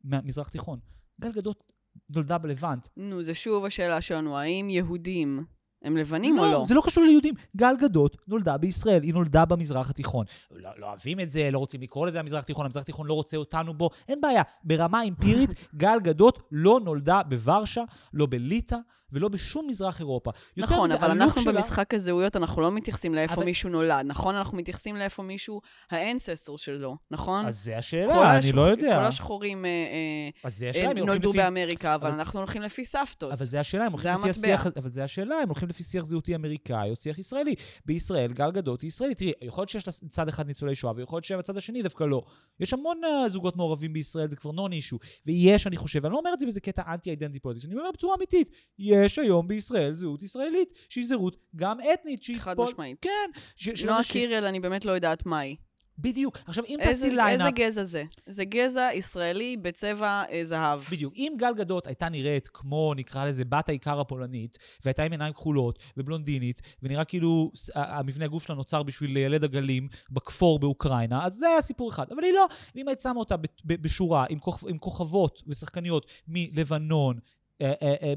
מהמזרח תיכון? גל גדות נולדה בלבנט. נו, זה שוב השאלה שלנו, האם יהודים הם לבנים או לא? זה לא קשור ליהודים. גל גדות נולדה בישראל, היא נולדה במזרח התיכון. לא, לא אוהבים את זה, לא רוצים לקרוא לזה המזרח התיכון, המזרח התיכון לא רוצה אותנו בו, אין בעיה. ברמה אמפירית, (laughs) גל גדות לא נולדה בוורשה, לא בליטא ולא בשום מזרח אירופה. נכון, אבל אנחנו שלה- במשחק הזהויות, אנחנו לא מתייחסים לאיפה אבל- מישהו נולד, נכון? אנחנו מתייחסים לאיפה מישהו, האנססטור שלו, נכון? אז זה השאלה, אני השחור- לא יודע. כל השחורים אה, אה, אז זה אה, השאלה, הם נולדו לפי... באמריקה, אבל אבל- אנחנו הולכים לפי סבתות. אבל זה השאלה, הם הולכים לפי. השיח, אבל זה השאלה, הם הולכים לפי שיח זהותי אמריקאי או שיח ישראלי. בישראל, גל גדות היא ישראלית. תראי, יכול להיות שיש לצד אחד ניצולי שואה, ויכול להיות שבצד השני דווקא לא. יש המון uh, זוגות מעורבים בישראל, זה כבר נון אישו. ויש, אני חושב, אני לא אומר את זה באיזה קטע אנטי- identity politics, אני אומר בצורה אמיתית, יש היום בישראל זהות ישראלית, שהיא זהות גם אתנית, שהיא... חד פול- משמעית. כן. ש- נועה אנשים- קירל, אני באמת לא יודעת מהי. בדיוק. עכשיו, אם תעשי ליינאפ... איזה גזע זה? זה גזע ישראלי בצבע אה, זהב. בדיוק. אם גל גדות הייתה נראית כמו, נקרא לזה, בת האיכר הפולנית, והייתה עם עיניים כחולות ובלונדינית, ונראה כאילו המבנה הגוף שלה נוצר בשביל לילד עגלים בכפור באוקראינה, אז זה היה סיפור אחד. אבל היא לא. ואם היית שמה אותה בשורה עם, כוכ- עם כוכבות ושחקניות מלבנון,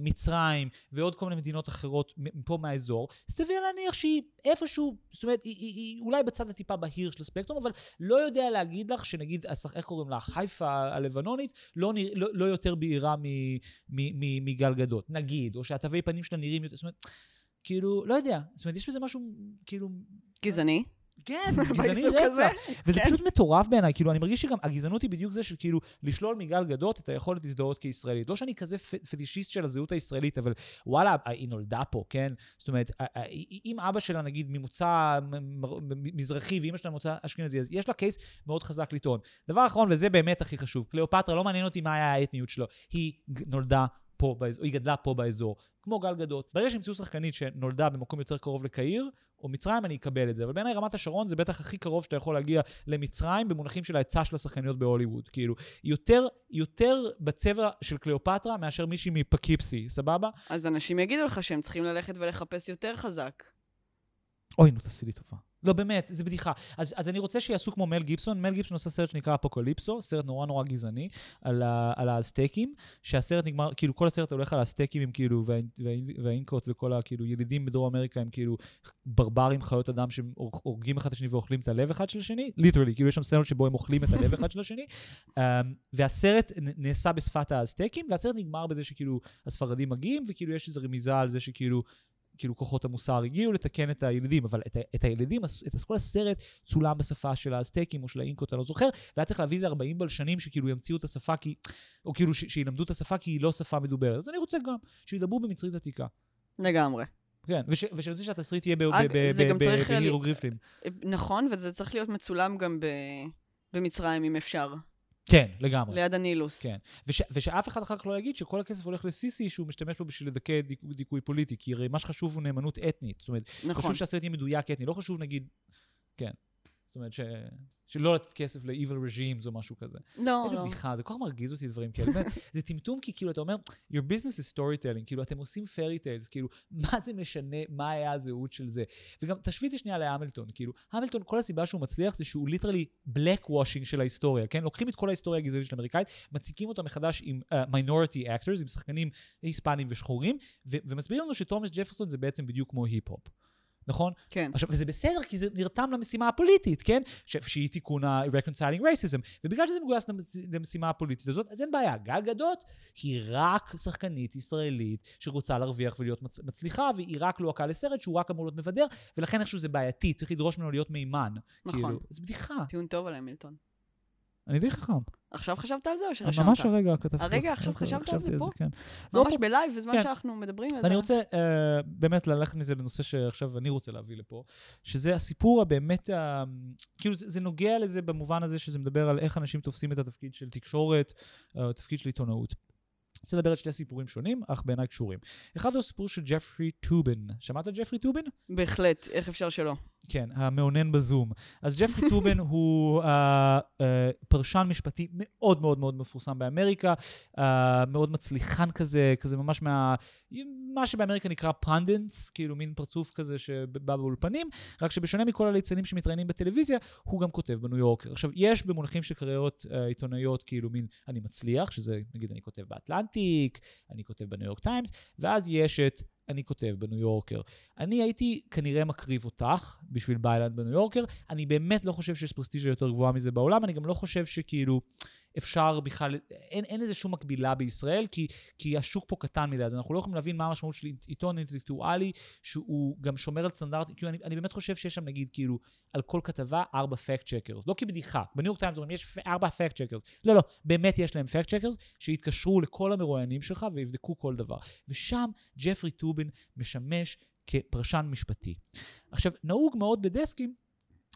מצרים ועוד כל מיני מדינות אחרות מפה מהאזור, סביר להניח שהיא איפשהו, זאת אומרת, היא, היא, היא אולי בצד הטיפה בהיר של הספקטרום, אבל לא יודע להגיד לך שנגיד, איך קוראים לה, חיפה הלבנונית, לא, נרא, לא, לא יותר בהירה מ- מ- מם- מגל גדות, נגיד, או שהתווי פנים שלה נראים יותר, זאת אומרת, כאילו, לא יודע, זאת אומרת, יש בזה משהו, כאילו, גזעני. כן, (laughs) גזעני רצח. וזה כן. פשוט מטורף בעיניי, כאילו, אני מרגיש שגם הגזענות היא בדיוק זה של כאילו, לשלול מגל גדות את היכולת להזדהות כישראלית. לא שאני כזה פטישיסט של הזהות הישראלית, אבל וואלה, היא נולדה פה, כן? זאת אומרת, אם אבא שלה, נגיד, ממוצא מזרחי ואימא שלה ממוצא אשכנזי, אז יש לה קייס מאוד חזק לטעון. דבר אחרון, וזה באמת הכי חשוב, קליאופטרה, לא מעניין אותי מה היה האתניות שלו, היא נולדה פה, באזור, היא גדלה פה באזור. כמו גל גדות. ברגע שימצאו שחקנית שנולדה במקום יותר קרוב לקהיר, או מצרים, אני אקבל את זה. אבל בעיניי רמת השרון זה בטח הכי קרוב שאתה יכול להגיע למצרים במונחים של ההיצע של השחקניות בהוליווד. כאילו, יותר, יותר בצבע של קליאופטרה מאשר מישהי מפקיפסי, סבבה? אז אנשים יגידו לך שהם צריכים ללכת ולחפש יותר חזק. אוי, נו, תעשי לי טובה. לא, באמת, זה בדיחה. אז, אז אני רוצה שיעשו כמו מל גיבסון. מל גיבסון עושה סרט שנקרא אפוקוליפסו, סרט נורא נורא גזעני, על, ה, על האזטקים, שהסרט נגמר, כאילו כל הסרט הולך על האזטקים עם כאילו, וה, וה, והאינקות וכל הכאילו ילידים בדרום אמריקה הם כאילו ברברים, חיות אדם שהורגים אחד את השני ואוכלים את הלב אחד של השני, ליטרלי, כאילו יש שם סצנות שבו הם אוכלים את הלב אחד של השני. Um, והסרט נעשה בשפת האזטקים, והסרט נגמר בזה שכאילו הספרדים מגיעים, וכאילו יש איזו רמיזה על זה שכאילו... כאילו כוחות המוסר הגיעו לתקן את הילידים, אבל את, את הילידים, הס- את כל הסרט צולם בשפה של האזטקים או של האינקות, אני לא זוכר, והיה צריך להביא איזה 40 בלשנים שכאילו ימציאו את השפה, כי, או כאילו ש, שילמדו את השפה כי היא לא שפה מדוברת. אז אני רוצה גם שידברו במצרית עתיקה. לגמרי. כן, וש- ושרוצה שהתסריט יהיה ב- אג- ב- ב- זה גם ב- צריך ל- בהירוגריפים. נכון, וזה צריך להיות מצולם גם ב... במצרים, אם אפשר. כן, לגמרי. ליד הנילוס. כן. וש, ושאף אחד אחר כך לא יגיד שכל הכסף הולך לסיסי שהוא משתמש בו בשביל לדכא דיק, דיכוי פוליטי, כי הרי מה שחשוב הוא נאמנות אתנית. זאת אומרת, נכון. חשוב שהסרט יהיה מדויק אתני, לא חשוב נגיד, כן. זאת אומרת ש... שלא לתת כסף ל-evil regimes או משהו כזה. לא, איזה לא. בדיחה, זה כל כך מרגיז אותי דברים כאלה. (laughs) זה טמטום כי כאילו אתה אומר, your business is storytelling, כאילו אתם עושים fairy tales, כאילו, מה זה משנה, מה היה הזהות של זה? וגם תשווי את זה שנייה להמילטון, כאילו, המילטון, כל הסיבה שהוא מצליח זה שהוא literally black washing של ההיסטוריה, כן? לוקחים את כל ההיסטוריה הגזענית של האמריקאית, מציגים אותה מחדש עם uh, minority actors, עם שחקנים היספנים ושחורים, ו- ומסבירים לנו שתומאס ג'פרסון זה בעצם בדיוק כמו היפ-הופ. נכון? כן. עכשיו, וזה בסדר, כי זה נרתם למשימה הפוליטית, כן? ש- שהיא תיקון ה-reconciling racism. ובגלל שזה מגויס למשימה הפוליטית הזאת, אז אין בעיה. גל גדות היא רק שחקנית ישראלית שרוצה להרוויח ולהיות מצ- מצליחה, והיא רק לוהקה לסרט שהוא רק אמור להיות מבדר, ולכן איכשהו זה בעייתי, צריך לדרוש ממנו להיות מימן. נכון. כאילו, זה בדיחה. טיעון טוב על המילטון. אני די חכם. עכשיו חשבת על זה או שרשמת? ממש הרגע כתבתי. הרגע עכשיו חשבתי חשבת על זה פה? כן. ממש לא, בלייב, בזמן כן. שאנחנו מדברים על זה. ואני רוצה uh, באמת ללכת מזה לנושא שעכשיו אני רוצה להביא לפה, שזה הסיפור הבאמת, uh, כאילו זה, נוגע לזה במובן הזה שזה מדבר על איך אנשים תופסים את התפקיד של תקשורת, uh, תפקיד של עיתונאות. אני רוצה לדבר על שני סיפורים שונים, אך בעיניי קשורים. אחד הוא הסיפור של ג'פרי טובין. שמעת על ג'פרי טובין? בהחלט, איך אפשר שלא? כן, המאונן בזום. אז ג'פרי (laughs) טובין הוא uh, uh, פרשן משפטי מאוד מאוד מאוד מפורסם באמריקה, uh, מאוד מצליחן כזה, כזה ממש מה... מה שבאמריקה נקרא pundits, כאילו מין פרצוף כזה שבא באולפנים, רק שבשונה מכל הליצנים שמתראיינים בטלוויזיה, הוא גם כותב בניו יורקר. עכשיו, יש במונחים של קריירות uh, עיתונאיות, כאילו מין אני מצליח, שזה נגיד אני כותב באטלנטיק, אני כותב בניו יורק טיימס, ואז יש את אני כותב בניו יורקר. אני הייתי כנראה מקריב אותך בשביל byline בניו יורקר. אני באמת לא חושב שיש פרסטיג'ה יותר גבוהה מזה בעולם, אני גם לא חושב שכאילו אפשר בכלל, אין, אין לזה שום מקבילה בישראל, כי, כי השוק פה קטן מדי, אז אנחנו לא יכולים להבין מה המשמעות של עיתון אינטלקטואלי, שהוא גם שומר על סטנדרט, כאילו אני, אני באמת חושב שיש שם נגיד כאילו על כל כתבה ארבע fact checkers, לא כבדיחה, בניו יורק טיימס אומרים יש ארבע fact checkers, לא לא, באמת יש להם fact checkers שיתקשרו לכל המרואיינים שלך ויבדקו כל דבר. ושם ג'פרי טובין משמש כפרשן משפטי. עכשיו, נהוג מאוד בדסקים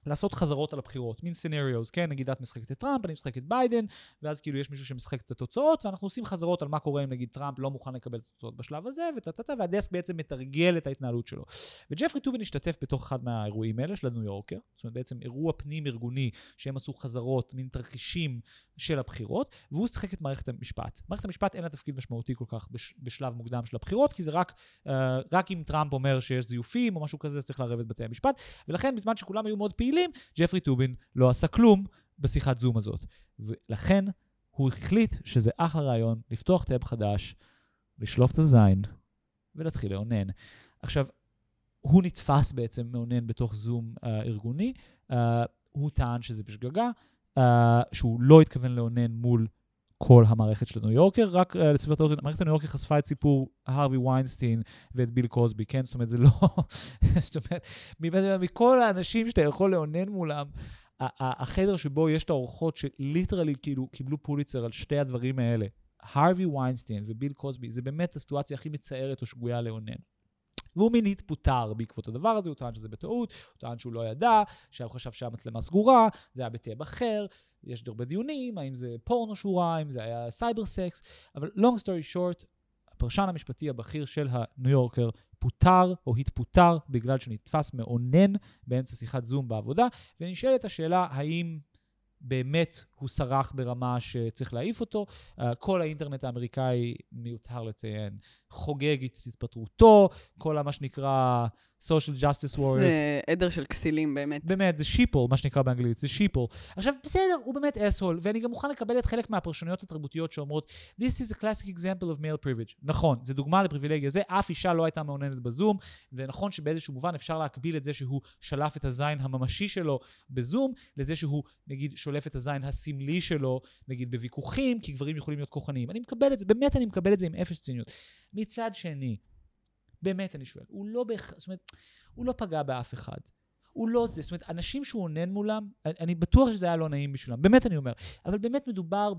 לעשות חזרות על הבחירות, מין scenarios, כן? נגיד את משחקת את טראמפ, אני משחק את ביידן, ואז כאילו יש מישהו שמשחק את התוצאות, ואנחנו עושים חזרות על מה קורה אם נגיד טראמפ לא מוכן לקבל את התוצאות בשלב הזה, וטה-טה-טה, והדסק בעצם מתרגל את ההתנהלות שלו. וג'פרי טובין השתתף בתוך אחד מהאירועים האלה של הניו יורקר, זאת אומרת בעצם אירוע פנים ארגוני, שהם עשו חזרות, מין תרחישים של הבחירות, והוא שיחק את מערכת המשפט. מערכת המשפט אין לה תפקיד משמעותי כל כך בש, בשלב מוקדם של הבחירות, כי זה רק, uh, רק אם טראמפ אומר שיש זיופים או משהו כזה, צריך לערב את בתי המשפט, ולכן בזמן שכולם היו מאוד פעילים, ג'פרי טובין לא עשה כלום בשיחת זום הזאת. ולכן הוא החליט שזה אחלה רעיון לפתוח טאב חדש, לשלוף את הזין ולהתחיל לאונן. עכשיו, הוא נתפס בעצם מאונן בתוך זום uh, ארגוני, uh, הוא טען שזה בשגגה, uh, שהוא לא התכוון לאונן מול כל המערכת של הניו יורקר, רק uh, לסבר את האוזן, המערכת הניו יורקר חשפה את סיפור הרווי ויינסטין ואת ביל קוסבי, כן? זאת אומרת, זה לא... (laughs) זאת אומרת, מכל האנשים שאתה יכול לאונן מולם, החדר שבו יש את האורחות שליטרלי כאילו קיבלו פוליצר על שתי הדברים האלה, הרווי ויינסטין וביל קוסבי, זה באמת הסיטואציה הכי מצערת או שגויה לאונן. והוא מין התפוטר בעקבות הדבר הזה, הוא טען שזה בטעות, הוא טען שהוא לא ידע, שהוא חשב שהמצלמה סגורה, זה היה בטאב אחר, יש הרבה דיונים, האם זה פורנו שהוא ראה, האם זה היה cyber sex, אבל long story short, הפרשן המשפטי הבכיר של הניו יורקר פוטר או התפוטר בגלל שנתפס מאונן באמצע שיחת זום בעבודה, ונשאלת השאלה האם באמת הוא סרח ברמה שצריך להעיף אותו. Uh, כל האינטרנט האמריקאי, מיותר לציין, חוגג את התפטרותו, כל מה שנקרא social justice warriors. זה עדר של כסילים, באמת. באמת, זה שיפול, מה שנקרא באנגלית, זה שיפול. עכשיו, בסדר, הוא באמת אסהול, ואני גם מוכן לקבל את חלק מהפרשנויות התרבותיות שאומרות, This is a classic example of male privilege. נכון, זה דוגמה לפריבילגיה זה, אף אישה לא הייתה מעוננת בזום, ונכון שבאיזשהו מובן אפשר להקביל את זה שהוא שלף את הזין הממשי שלו בזום, לזה שהוא, נגיד, שולף את הזין הסמלי שלו, נגיד, בוויכוחים, כי גברים יכולים להיות כוחניים. אני מקבל את זה, באמת אני מקבל את זה עם אפס ציניות. מצד שני, באמת אני שואל, הוא לא בהכרח, זאת אומרת, הוא לא פגע באף אחד. הוא לא זה. זאת אומרת, אנשים שהוא אונן מולם, אני, בטוח שזה היה לא נעים בשבילם, באמת אני אומר, אבל באמת מדובר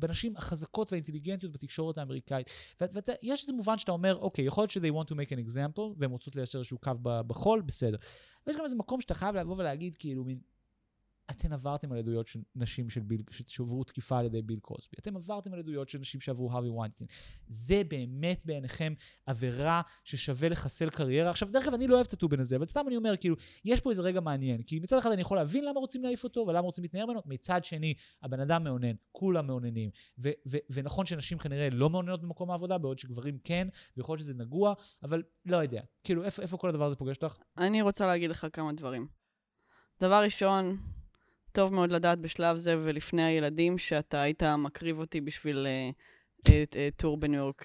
בנשים החזקות והאינטליגנטיות בתקשורת האמריקאית. ויש איזה מובן שאתה אומר, אוקיי, יכול להיות ש-they want to make an example, והם רוצות ליישר איזשהו קו בחול, בסדר. ויש גם איזה מקום שאתה חייב לבוא ולהגיד, כאילו, מין, אתן עברתם על עדויות של נשים של ביל, שעברו תקיפה על ידי ביל קוסבי. אתם עברתם על עדויות של נשים שעברו הארווי ויינסטין. זה באמת בעיניכם עבירה ששווה לחסל קריירה. עכשיו, דרך אגב, אני לא אוהב את הטובן הזה, אבל סתם אני אומר, כאילו, יש פה איזה רגע מעניין. כי מצד אחד אני יכול להבין למה רוצים להעיף אותו ולמה רוצים להתנער ממנו, מצד שני, הבן אדם מאונן, כולם מאוננים. ו- ו- ונכון שנשים כנראה לא מאוננות במקום העבודה, בעוד שגברים כן, ויכול להיות שזה נגוע, אבל לא יודע. כאילו, איפה, איפה כל הדבר הזה פוגש אותך? אני רוצה להגיד לך כמה דברים. דבר ראשון, טוב מאוד לדעת בשלב זה ולפני הילדים שאתה היית מקריב אותי בשביל אה, אה, אה, טור בניו יורק.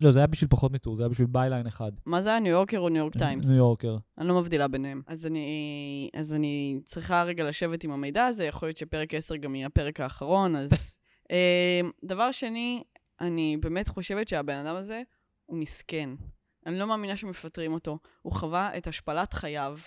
לא, זה היה בשביל פחות מטור, זה היה בשביל byline אחד. מה זה היה, ניו יורקר או ניו יורק טיימס? ניו יורקר. אני לא מבדילה ביניהם. אז אני, אז אני צריכה רגע לשבת עם המידע הזה, יכול להיות שפרק 10 גם יהיה הפרק האחרון, אז... (laughs) דבר שני, אני באמת חושבת שהבן אדם הזה הוא מסכן. אני לא מאמינה שמפטרים אותו. הוא חווה את השפלת חייו.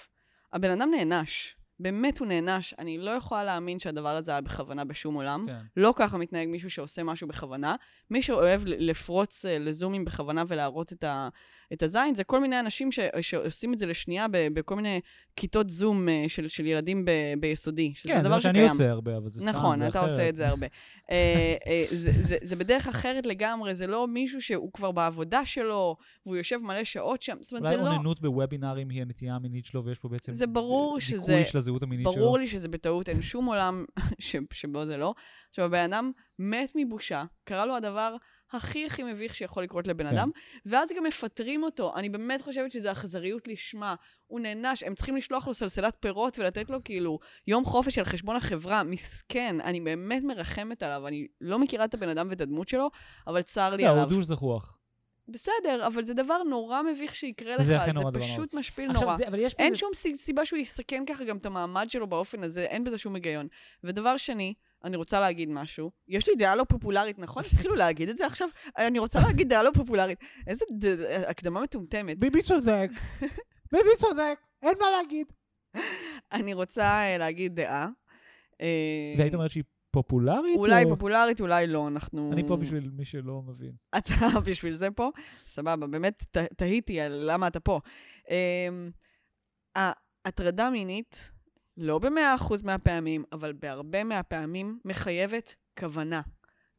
הבן אדם נענש. באמת הוא נענש. אני לא יכולה להאמין שהדבר הזה היה בכוונה בשום עולם. כן. לא ככה מתנהג מישהו שעושה משהו בכוונה. מי שאוהב לפרוץ אה, לזומים בכוונה ולהראות את, ה, את הזין, זה כל מיני אנשים ש, שעושים את זה לשנייה ב, בכל מיני כיתות זום אה, של, של ילדים ב, ביסודי. שזה כן, זה מה שאני שקיים. עושה הרבה, אבל זה סתם, נכון, זה אתה אחרת. עושה את זה הרבה. (laughs) אה, אה, זה, זה, זה בדרך אחרת לגמרי, זה לא מישהו שהוא כבר בעבודה שלו, והוא יושב מלא שעות שם. זאת אומרת, אולי זה לא... אוננות בוובינארים היא הנטייה המינית שלו, ויש פה בעצם זה ברור שזה- דיכוי של הזהות המינית שלו. ברור לי שזה בטעות, אין שום עולם (laughs) ש, שבו זה לא. עכשיו, הבן אדם מת מבושה, קרה לו הדבר הכי הכי מביך שיכול לקרות לבן כן. אדם, ואז גם מפטרים אותו. אני באמת חושבת שזה אכזריות לשמה. הוא נענש, הם צריכים לשלוח לו סלסלת פירות ולתת לו כאילו יום חופש על חשבון החברה. מסכן, אני באמת מרחמת עליו. אני לא מכירה את הבן אדם ואת הדמות שלו, אבל צר לי לא, עליו. הוא דוש זחוח. בסדר, אבל זה דבר נורא מביך שיקרה לך. זה נורא, דבר פשוט משפיל עכשיו, נורא. זה-. אין איזה- שום סי- סיבה שהוא יסכן ככה גם את המעמד שלו באופן הזה, אין בזה שום היגיון. ודבר שני, אני רוצה להגיד משהו. יש לי דעה לא פופולרית, נכון? התחילו להגיד את זה עכשיו? אני רוצה להגיד דעה לא פופולרית. איזה ד- הקדמה מטומטמת. ביבי צודק. (laughs) ביבי צודק, אין מה להגיד. אני רוצה אה, להגיד דעה. אה, והיית אומרת שהיא פופולרית? אולי או- פופולרית, אולי לא, אנחנו... אני פה בשביל מי שלא מבין. אתה (laughs) בשביל זה פה? סבבה, באמת תהיתי על למה אתה פה. אמ, ההטרדה מינית, לא במאה אחוז מהפעמים, אבל בהרבה מהפעמים, מחייבת כוונה.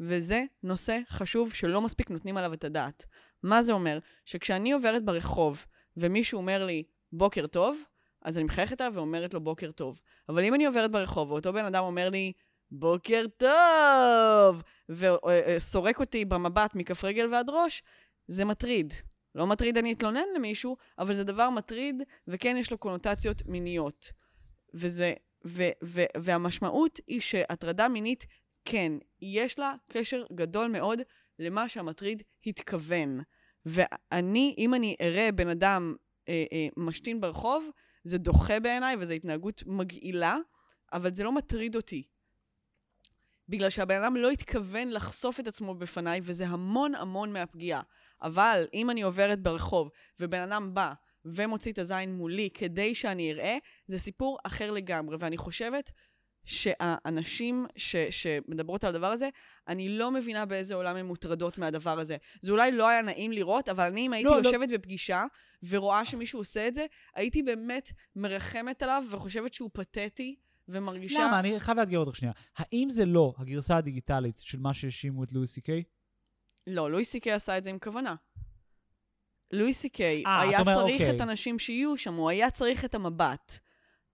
וזה נושא חשוב שלא מספיק נותנים עליו את הדעת. מה זה אומר? שכשאני עוברת ברחוב ומישהו אומר לי, בוקר טוב, אז אני מחייכת עליו ואומרת לו בוקר טוב. אבל אם אני עוברת ברחוב ואותו בן אדם אומר לי, בוקר טוב, וסורק אותי במבט מכף רגל ועד ראש, זה מטריד. לא מטריד אני אתלונן למישהו, אבל זה דבר מטריד, וכן יש לו קונוטציות מיניות. וזה, ו, ו, והמשמעות היא שהטרדה מינית, כן, יש לה קשר גדול מאוד למה שהמטריד התכוון. ואני, אם אני אראה בן אדם אה, אה, משתין ברחוב, זה דוחה בעיניי וזו התנהגות מגעילה, אבל זה לא מטריד אותי. בגלל שהבן אדם לא התכוון לחשוף את עצמו בפניי, וזה המון המון מהפגיעה. אבל אם אני עוברת ברחוב, ובן אדם בא ומוציא את הזין מולי כדי שאני אראה, זה סיפור אחר לגמרי. ואני חושבת שהאנשים ש, שמדברות על הדבר הזה, אני לא מבינה באיזה עולם הן מוטרדות מהדבר הזה. זה אולי לא היה נעים לראות, אבל אני, אם הייתי לא, לא. יושבת בפגישה ורואה שמישהו עושה את זה, הייתי באמת מרחמת עליו וחושבת שהוא פתטי, ומרגישה... למה? אני חייב לאתגר אותך שנייה. האם זה לא הגרסה הדיגיטלית של מה שהאשימו את לואי סי קיי? לא, לואי סי קיי עשה את זה עם כוונה. לואי סי קיי אה, היה אומר, צריך אוקיי. את הנשים שיהיו שם, הוא היה צריך את המבט.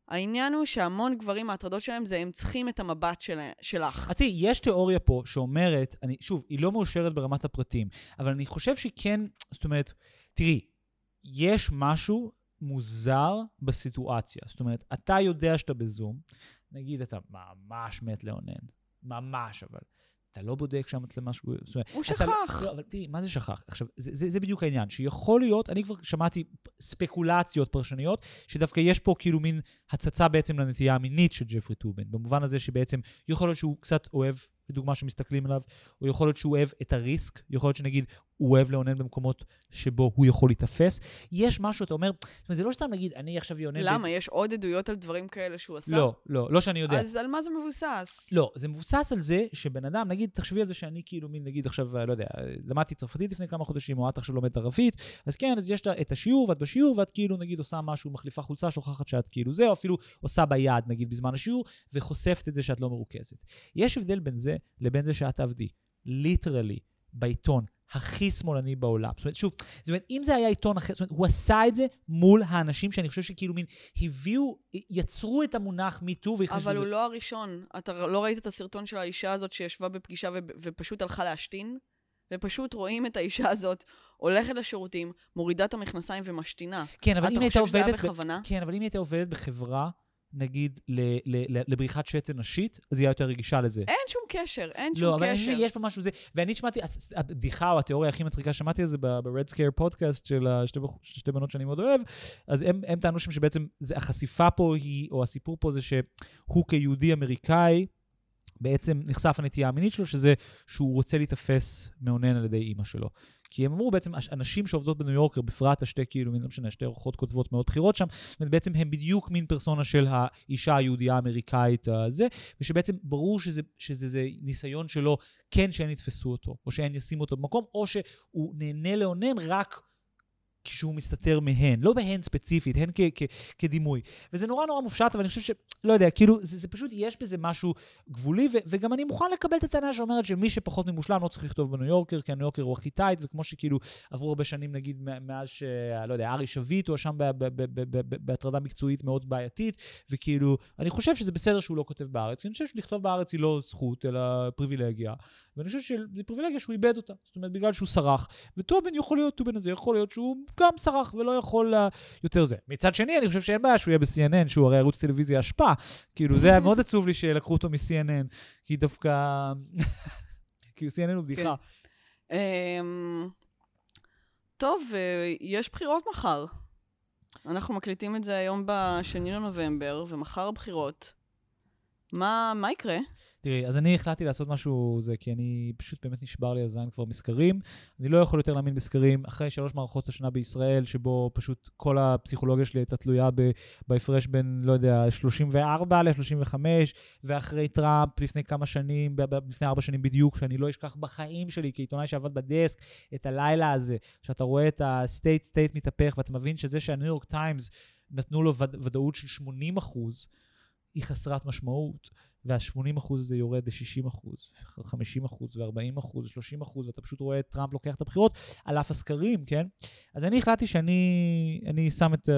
העניין הוא שהמון גברים, ההטרדות שלהם זה הם צריכים את המבט של, שלך. אז תראי, יש תיאוריה פה שאומרת, אני, שוב, היא לא מאושרת ברמת הפרטים, אבל אני חושב שכן, זאת אומרת, תראי, יש משהו מוזר בסיטואציה. זאת אומרת, אתה יודע שאתה בזום, נגיד אתה ממש מת לאונן, ממש אבל. אתה לא בודק שהמצלמה אומרת, הוא לא- שכח. לא, אבל תראי, מה זה שכח? עכשיו, זה, זה, זה בדיוק העניין, שיכול להיות, אני כבר שמעתי ספקולציות פרשניות, שדווקא יש פה כאילו מין הצצה בעצם לנטייה המינית של ג'פרי טובן, במובן הזה שבעצם יכול להיות שהוא קצת אוהב לדוגמה, שמסתכלים עליו, או יכול להיות שהוא אוהב את הריסק, יכול להיות שנגיד, הוא אוהב לאונן במקומות שבו הוא יכול להיתפס. יש משהו, אתה אומר, זאת אומרת, זה לא סתם להגיד, אני עכשיו אאונן... למה? יש עוד עדויות על דברים כאלה שהוא עשה? לא, לא, לא שאני יודע. אז על מה זה מבוסס? לא, זה מבוסס על זה שבן אדם, נגיד, תחשבי על זה שאני כאילו מין, נגיד עכשיו, לא יודע, למדתי צרפתית לפני כמה חודשים, או את עכשיו לומדת ערבית, אז כן, אז יש את השיעור, ואת בשיעור, ואת כאילו, נגיד, עושה משהו, מחליפה חולצה, שוכחת שאת כאילו זה, או אפילו עושה ביד, נגיד, בזמן השיעור, וחושפת את זה שאת לא מרוכזת. יש הבדל בין זה לבין זה שאת תעבדי, literally, בעיתון הכי שמאלני בעולם. זאת אומרת, שוב, זאת אומרת, אם זה היה עיתון אחר, זאת אומרת, הוא עשה את זה מול האנשים שאני חושב שכאילו מין הביאו, יצרו את המונח מיטו והכניסו אבל הוא לא הראשון. אתה לא ראית את הסרטון של האישה הזאת שישבה בפגישה ו- ופשוט הלכה להשתין? ופשוט רואים את האישה הזאת הולכת לשירותים, מורידה את המכנסיים ומשתינה. כן, אבל אם הייתה עובדת... אתה חושב שזה היה בכוונה? כן, אבל אם הייתה עובדת בחברה נגיד, ל- ל- ל- לבריחת שתן נשית, אז היא יותר רגישה לזה. אין שום קשר, אין שום לא, קשר. אבל אני, יש פה משהו זה, ואני שמעתי, הבדיחה או התיאוריה הכי מצחיקה, שמעתי על זה ב-Red Scare פודקאסט של שתי בנות שאני מאוד אוהב, אז הם, הם טענו שם שבעצם זה, החשיפה פה היא, או הסיפור פה זה שהוא כיהודי אמריקאי, בעצם נחשף הנטייה המינית שלו, שזה שהוא רוצה להיתפס מאונן על ידי אימא שלו. כי הם אמרו בעצם, אנשים שעובדות בניו יורקר, בפרט השתי כאילו, לא משנה, שתי אורחות כותבות מאוד בכירות שם, בעצם הם בדיוק מין פרסונה של האישה היהודייה האמריקאית הזה, ושבעצם ברור שזה, שזה זה ניסיון שלו, כן שהם יתפסו אותו, או שהם ישימו אותו במקום, או שהוא נהנה לאונן רק כשהוא מסתתר מהן, לא בהן ספציפית, הן כ- כ- כדימוי. וזה נורא נורא מופשט, אבל אני חושב ש... לא יודע, כאילו, זה, זה פשוט, יש בזה משהו גבולי, ו- וגם אני מוכן לקבל את הטענה שאומרת שמי שפחות ממושלם לא צריך לכתוב בניו יורקר, כי הניו יורקר הוא הכי טייט, וכמו שכאילו עברו הרבה שנים, נגיד, מאז ש... לא יודע, ארי שביט הואשם בהטרדה מקצועית מאוד בעייתית, וכאילו, אני חושב שזה בסדר שהוא לא כותב בארץ, אני חושב שלכתוב בארץ היא לא זכות, אלא פריבילגיה. ואני חושב שזה פריבילגיה שהוא איבד אותה. זאת אומרת, בגלל שהוא סרח. וטובן יכול להיות, טובן הזה יכול להיות שהוא גם סרח ולא יכול יותר זה. מצד שני, אני חושב שאין בעיה שהוא יהיה ב-CNN, שהוא הרי ערוץ טלוויזיה השפעה. כאילו, זה היה מאוד (laughs) עצוב לי שלקחו אותו מ-CNN, כי דווקא... (laughs) כי CNN הוא בדיחה. כן. Um, טוב, uh, יש בחירות מחר. אנחנו מקליטים את זה היום ב-2 לנובמבר, ומחר הבחירות. מה, מה יקרה? תראי, אז אני החלטתי לעשות משהו זה, כי אני פשוט באמת נשבר לי הזין כבר מסקרים. אני לא יכול יותר להאמין בסקרים. אחרי שלוש מערכות השנה בישראל, שבו פשוט כל הפסיכולוגיה שלי הייתה תלויה בהפרש בין, לא יודע, 34 ל-35, ואחרי טראמפ לפני כמה שנים, לפני ארבע שנים בדיוק, שאני לא אשכח בחיים שלי, כעיתונאי שעבד בדסק, את הלילה הזה, שאתה רואה את ה-state state מתהפך, ואתה מבין שזה שהניו יורק טיימס נתנו לו ודאות של 80 אחוז, היא חסרת משמעות. וה-80 אחוז הזה יורד ל-60 אחוז, 50 אחוז ו-40 אחוז, 30 אחוז, ואתה פשוט רואה את טראמפ לוקח את הבחירות על אף הסקרים, כן? אז אני החלטתי שאני שם את,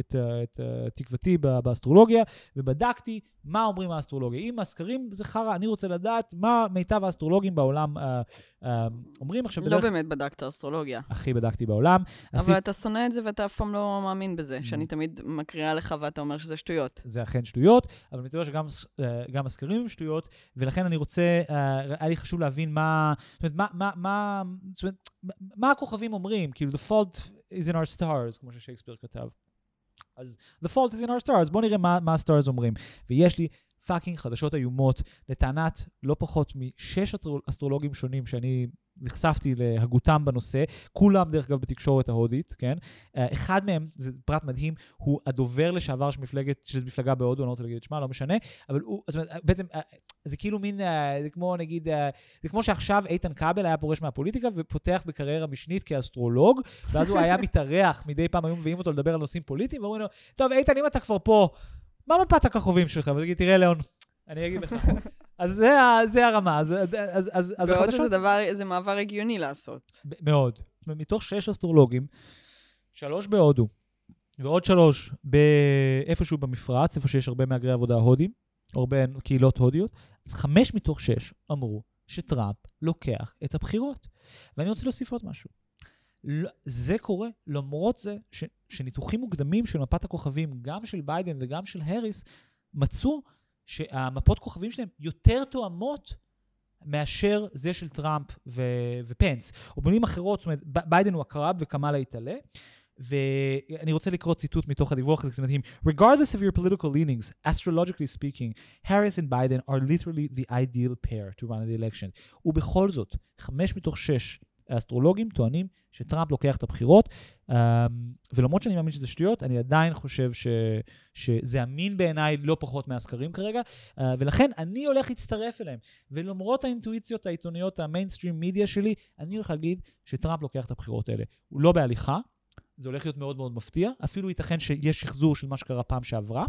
את, את, את תקוותי באסטרולוגיה, ובדקתי מה אומרים האסטרולוגיה. אם הסקרים זה חרא, אני רוצה לדעת מה מיטב האסטרולוגים בעולם אה, אה, אומרים עכשיו. לא בדרך... באמת בדקת אסטרולוגיה. הכי בדקתי בעולם. אבל עשית... אתה שונא את זה ואתה אף פעם לא מאמין בזה, שאני תמיד מקריאה לך ואתה אומר שזה שטויות. זה אכן שטויות, אבל מסתבר שגם אה, הסקרים הם שטויות, ולכן אני רוצה, היה לי חשוב להבין מה, זאת אומרת, מה, מה, מה, זאת אומרת, מה הכוכבים אומרים, כאילו, the fault is in our stars, כמו ששייקספיר כתב. אז the fault is in our stars, בואו נראה מה, מה ה stars אומרים. ויש לי fucking חדשות איומות לטענת לא פחות משש אסטרולוגים שונים שאני נחשפתי להגותם בנושא, כולם דרך אגב בתקשורת ההודית, כן? אה, אחד מהם, זה פרט מדהים, הוא הדובר לשעבר של מפלגת, של מפלגה בהודו, אני לא רוצה להגיד את שמה, לא משנה, אבל הוא, זאת אומרת, בעצם, אה, זה כאילו מין, אה, זה כמו נגיד, זה כמו שעכשיו איתן כבל היה פורש מהפוליטיקה ופותח בקריירה משנית כאסטרולוג, ואז הוא היה מתארח, מדי פעם היו מביאים אותו לדבר על נושאים פוליטיים, ואומרים לו, טוב, איתן, אם אתה כבר פה, מה מפת הכוכבים שלך? ותגיד, תראה, ליאון, אני אגיד לך. (laughs) אז זה, זה הרמה. אז, אז, אז, אז ועוד איזה דבר, זה מעבר הגיוני לעשות. מאוד. מתוך שש אסטרולוגים, שלוש בהודו, ועוד שלוש באיפשהו במפרץ, איפה שיש הרבה מהגרי עבודה הודים, הרבה קהילות הודיות, אז חמש מתוך שש אמרו שטראמפ לוקח את הבחירות. ואני רוצה להוסיף עוד משהו. זה קורה למרות זה ש, שניתוחים מוקדמים של מפת הכוכבים, גם של ביידן וגם של האריס, מצאו שהמפות כוכבים שלהם יותר תואמות מאשר זה של טראמפ ו- ופנס. או במילים אחרות, זאת אומרת, ביידן הוא עקרב וקמאלה היא טלה, ואני רוצה לקרוא ציטוט מתוך הדיווח הזה, זה מדהים. Regardless of your political leanings, astrologically speaking, Harris and Biden are literally the ideal pair to run the election. ובכל זאת, חמש מתוך שש האסטרולוגים טוענים שטראמפ לוקח את הבחירות, um, ולמרות שאני מאמין שזה שטויות, אני עדיין חושב ש, שזה אמין בעיניי לא פחות מהסקרים כרגע, uh, ולכן אני הולך להצטרף אליהם. ולמרות האינטואיציות העיתוניות, המיינסטרים מידיה שלי, אני הולך להגיד שטראמפ לוקח את הבחירות האלה. הוא לא בהליכה, זה הולך להיות מאוד מאוד מפתיע, אפילו ייתכן שיש שחזור של מה שקרה פעם שעברה.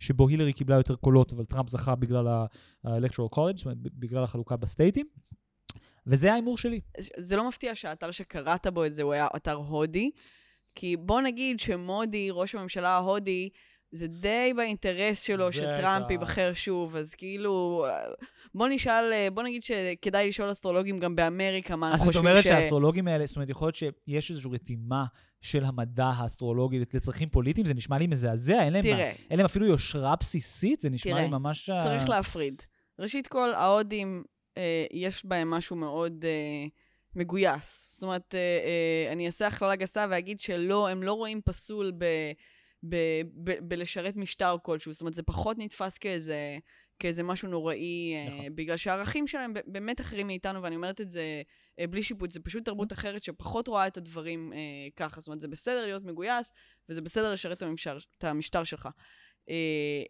שבו הילרי קיבלה יותר קולות, אבל טראמפ זכה בגלל ה-electoral college, זאת אומרת, בגלל החלוקה בסטייטים. וזה ההימור שלי. זה לא מפתיע שהאתר שקראת בו את זה הוא היה אתר הודי, כי בוא נגיד שמודי, ראש הממשלה ההודי, זה די באינטרס שלו שטראמפ ייבחר שוב, אז כאילו, בוא נשאל, בוא נגיד שכדאי לשאול אסטרולוגים גם באמריקה מה הם חושבים ש... אז זאת אומרת שהאסטרולוגים האלה, זאת אומרת, יכול להיות שיש איזושהי רתימה של המדע האסטרולוגי לצרכים פוליטיים, זה נשמע לי מזעזע, אין להם, תראה, אין להם אפילו יושרה בסיסית, זה נשמע תראה, לי ממש... צריך להפריד. ראשית כל, ההודים יש בהם משהו מאוד אה, מגויס. זאת אומרת, אה, אה, אני אעשה הכללה גסה ואגיד שלא, הם לא רואים פסול ב, ב, ב, בלשרת משטר כלשהו. זאת אומרת, זה פחות נתפס כאיזה, כאיזה משהו נוראי, אה, נכון. בגלל שהערכים שלהם באמת אחרים מאיתנו, ואני אומרת את זה אה, בלי שיפוט, זה פשוט תרבות אחרת שפחות רואה את הדברים אה, ככה. זאת אומרת, זה בסדר להיות מגויס, וזה בסדר לשרת את, המשטר, את המשטר שלך. אה,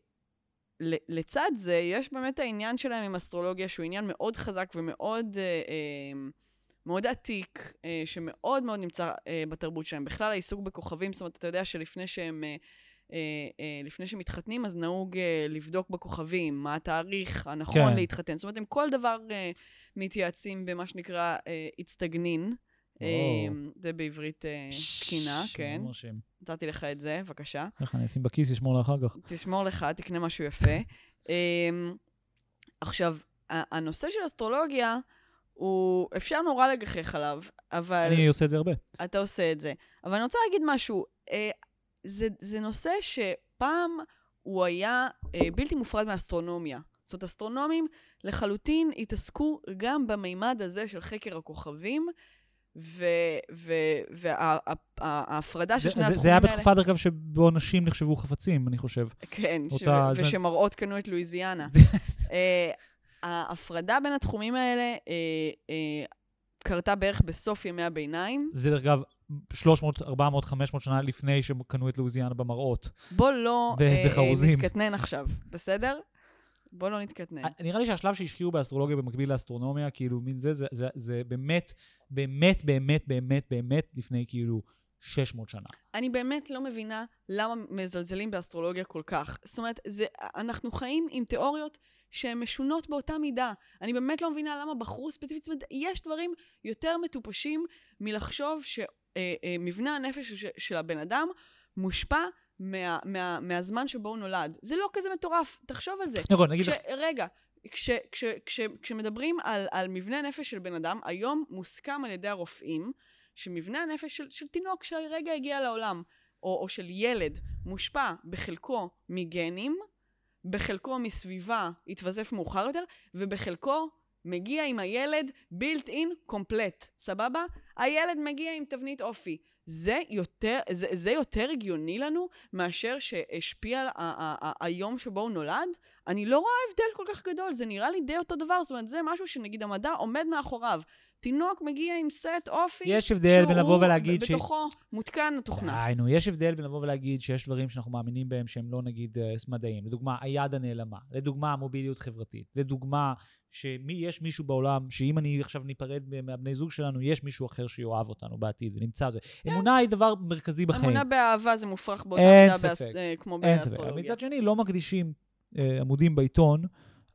לצד זה, יש באמת העניין שלהם עם אסטרולוגיה, שהוא עניין מאוד חזק ומאוד אה, אה, מאוד עתיק, אה, שמאוד מאוד נמצא אה, בתרבות שלהם. בכלל, העיסוק בכוכבים, זאת אומרת, אתה יודע שלפני שהם... אה, אה, אה, לפני שמתחתנים, אז נהוג אה, לבדוק בכוכבים מה התאריך הנכון כן. להתחתן. זאת אומרת, הם כל דבר אה, מתייעצים במה שנקרא אה, הצטגנין. אמ, זה בעברית אה, תקינה, כן. נתתי לך את זה, בבקשה. איך אני אשים בכיס, אשמור לאחר כך. תשמור לך, תקנה משהו יפה. (laughs) אמ, עכשיו, הנושא של אסטרולוגיה, הוא, אפשר נורא לגחך עליו, אבל... אני עושה את זה הרבה. אתה עושה את זה. אבל אני רוצה להגיד משהו. אה, זה, זה נושא שפעם הוא היה אה, בלתי מופרד מאסטרונומיה. זאת אומרת, אסטרונומים לחלוטין התעסקו גם במימד הזה של חקר הכוכבים, וההפרדה של שני התחומים האלה... זה היה בתקופה, דרך אגב, שבו נשים נחשבו חפצים, אני חושב. כן, ושמראות קנו את לואיזיאנה. (laughs) אה, ההפרדה בין התחומים האלה אה, אה, קרתה בערך בסוף ימי הביניים. זה, דרך אגב, 300, 400, 500 שנה לפני שקנו את לואיזיאנה במראות. בוא לא נתקטנן עכשיו, בסדר? בוא לא נתקטנן. נראה לי שהשלב שהשקיעו באסטרולוגיה במקביל לאסטרונומיה, כאילו, מין זה, זה, זה, זה באמת, באמת, באמת, באמת, באמת, לפני כאילו 600 שנה. אני באמת לא מבינה למה מזלזלים באסטרולוגיה כל כך. זאת אומרת, זה, אנחנו חיים עם תיאוריות שהן משונות באותה מידה. אני באמת לא מבינה למה בחרו ספציפית, זאת אומרת, יש דברים יותר מטופשים מלחשוב שמבנה אה, אה, הנפש של, של הבן אדם מושפע מה, מה, מהזמן שבו הוא נולד. זה לא כזה מטורף, תחשוב על זה. נכון, נגיד לך. רגע, כש, כש, כש, כשמדברים על, על מבנה נפש של בן אדם, היום מוסכם על ידי הרופאים שמבנה הנפש של, של תינוק שהרגע הגיע לעולם, או, או של ילד, מושפע בחלקו מגנים, בחלקו מסביבה התווסף מאוחר יותר, ובחלקו מגיע עם הילד built in complete, סבבה? הילד מגיע עם תבנית אופי. זה יותר, זה, זה יותר הגיוני לנו מאשר שהשפיע על היום שבו הוא נולד? אני לא רואה הבדל כל כך גדול, זה נראה לי די אותו דבר, זאת אומרת, זה משהו שנגיד המדע עומד מאחוריו. תינוק מגיע עם סט אופי, יש הבדל בין לבוא ולהגיד ש... בתוכו מותקן התוכנה. דיינו, יש הבדל בין לבוא ולהגיד שיש דברים שאנחנו מאמינים בהם שהם לא נגיד אה, מדעיים. לדוגמה, היד הנעלמה. לדוגמה, מוביליות חברתית. לדוגמה, שיש מישהו בעולם, שאם אני עכשיו ניפרד מהבני זוג שלנו, יש מישהו אחר שיאהב אותנו בעתיד ונמצא זה. כן. אמונה היא דבר מרכזי בחיים. אמונה באהבה זה מופרך באותה מידה באס... אה, כמו באסטרולוגיה. מצד שני, לא מקדישים אה, עמודים בעיתון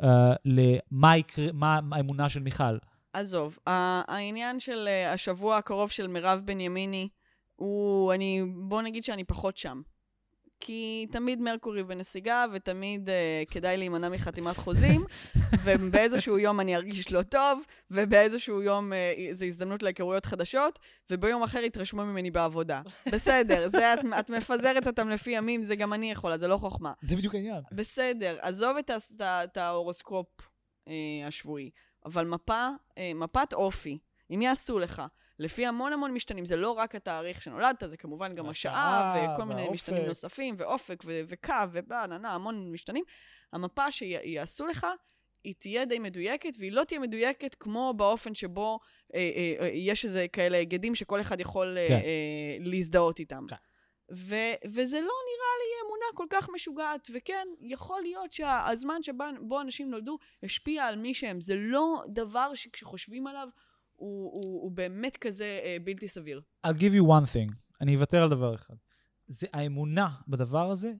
אה, למה יקרה, מה האמונה של מיכל. עזוב, העניין של אה, השבוע הקרוב של מירב בנימיני, הוא, אני, בוא נגיד שאני פחות שם. כי תמיד מרקורי בנסיגה, ותמיד uh, כדאי להימנע מחתימת חוזים, (laughs) ובאיזשהו יום אני ארגיש לא טוב, ובאיזשהו יום uh, זו הזדמנות להיכרויות חדשות, וביום אחר יתרשמו ממני בעבודה. בסדר, זה את, את מפזרת אותם לפי ימים, זה גם אני יכולה, זה לא חוכמה. זה בדיוק העניין. בסדר, עזוב את, את, את ההורוסקופ uh, השבועי, אבל מפה, uh, מפת אופי, אם יעשו לך, לפי המון המון משתנים. זה לא רק התאריך שנולדת, זה כמובן גם השעה, וכל מיני והאופק. משתנים נוספים, ואופק, ו- וקו, ובננה, המון משתנים. המפה שיעשו לך, היא תהיה די מדויקת, והיא לא תהיה מדויקת כמו באופן שבו אה, אה, אה, יש איזה כאלה היגדים שכל אחד יכול אה, כן. אה, להזדהות איתם. כן. ו- וזה לא נראה לי אמונה כל כך משוגעת, וכן, יכול להיות שהזמן שבו אנשים נולדו השפיע על מי שהם. זה לא דבר שכשחושבים עליו הוא, הוא, הוא באמת כזה אה, בלתי סביר. I'll give you one thing, אני אוותר על דבר אחד. זה האמונה בדבר הזה,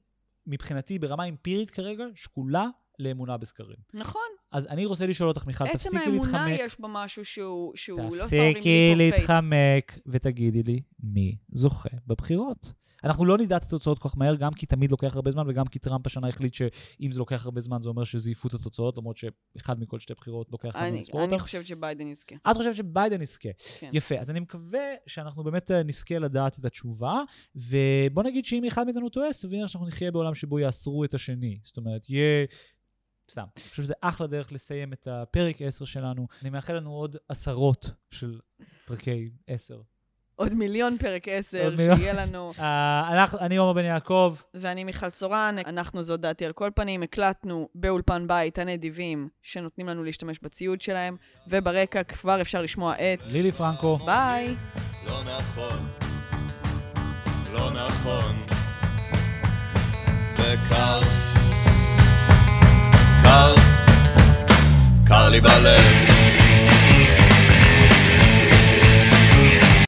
מבחינתי ברמה אמפירית כרגע, שקולה לאמונה בסקרים. נכון, אז אני רוצה לשאול אותך, מיכל, עצם תפסיקי האמונה להתחמק. יש בה משהו שהוא, שהוא לא תפסיקי אומרים לי פייק. להתחמק ותגידי לי מי זוכה בבחירות. אנחנו לא נדע את התוצאות כל כך מהר, גם כי תמיד לוקח הרבה זמן, וגם כי טראמפ השנה החליט שאם זה לוקח הרבה זמן, זה אומר שזייפו את התוצאות, למרות שאחד מכל שתי בחירות לוקח זמן אני, לספור אני אותם. חושבת שביידן יזכה. את חושבת שביידן יזכה. כן. יפה, אז אני מקווה שאנחנו באמת אה, נזכה לדעת את התשובה, ובוא נגיד שאם אחד מאיתנו טועה, סביר שאנחנו נחיה בעולם שבו יאסרו את השני. זאת אומרת, יהיה... סתם. אני חושב שזה אחלה דרך לסיים את הפרק 10 שלנו. אני מאחל לנו עוד עשרות של פרקי 10. עוד מיליון פרק 10, עוד מיליון. שיהיה לנו. Uh, (laughs) אנחנו, אני עומר בן יעקב, ואני מיכל צורן, אנחנו זאת דעתי על כל פנים, הקלטנו באולפן בית הנדיבים שנותנים לנו להשתמש בציוד שלהם, וברקע כבר אפשר לשמוע את... לילי פרנקו. ביי! לא נכון, לא נכון. וקר, קר, קר לי בלב.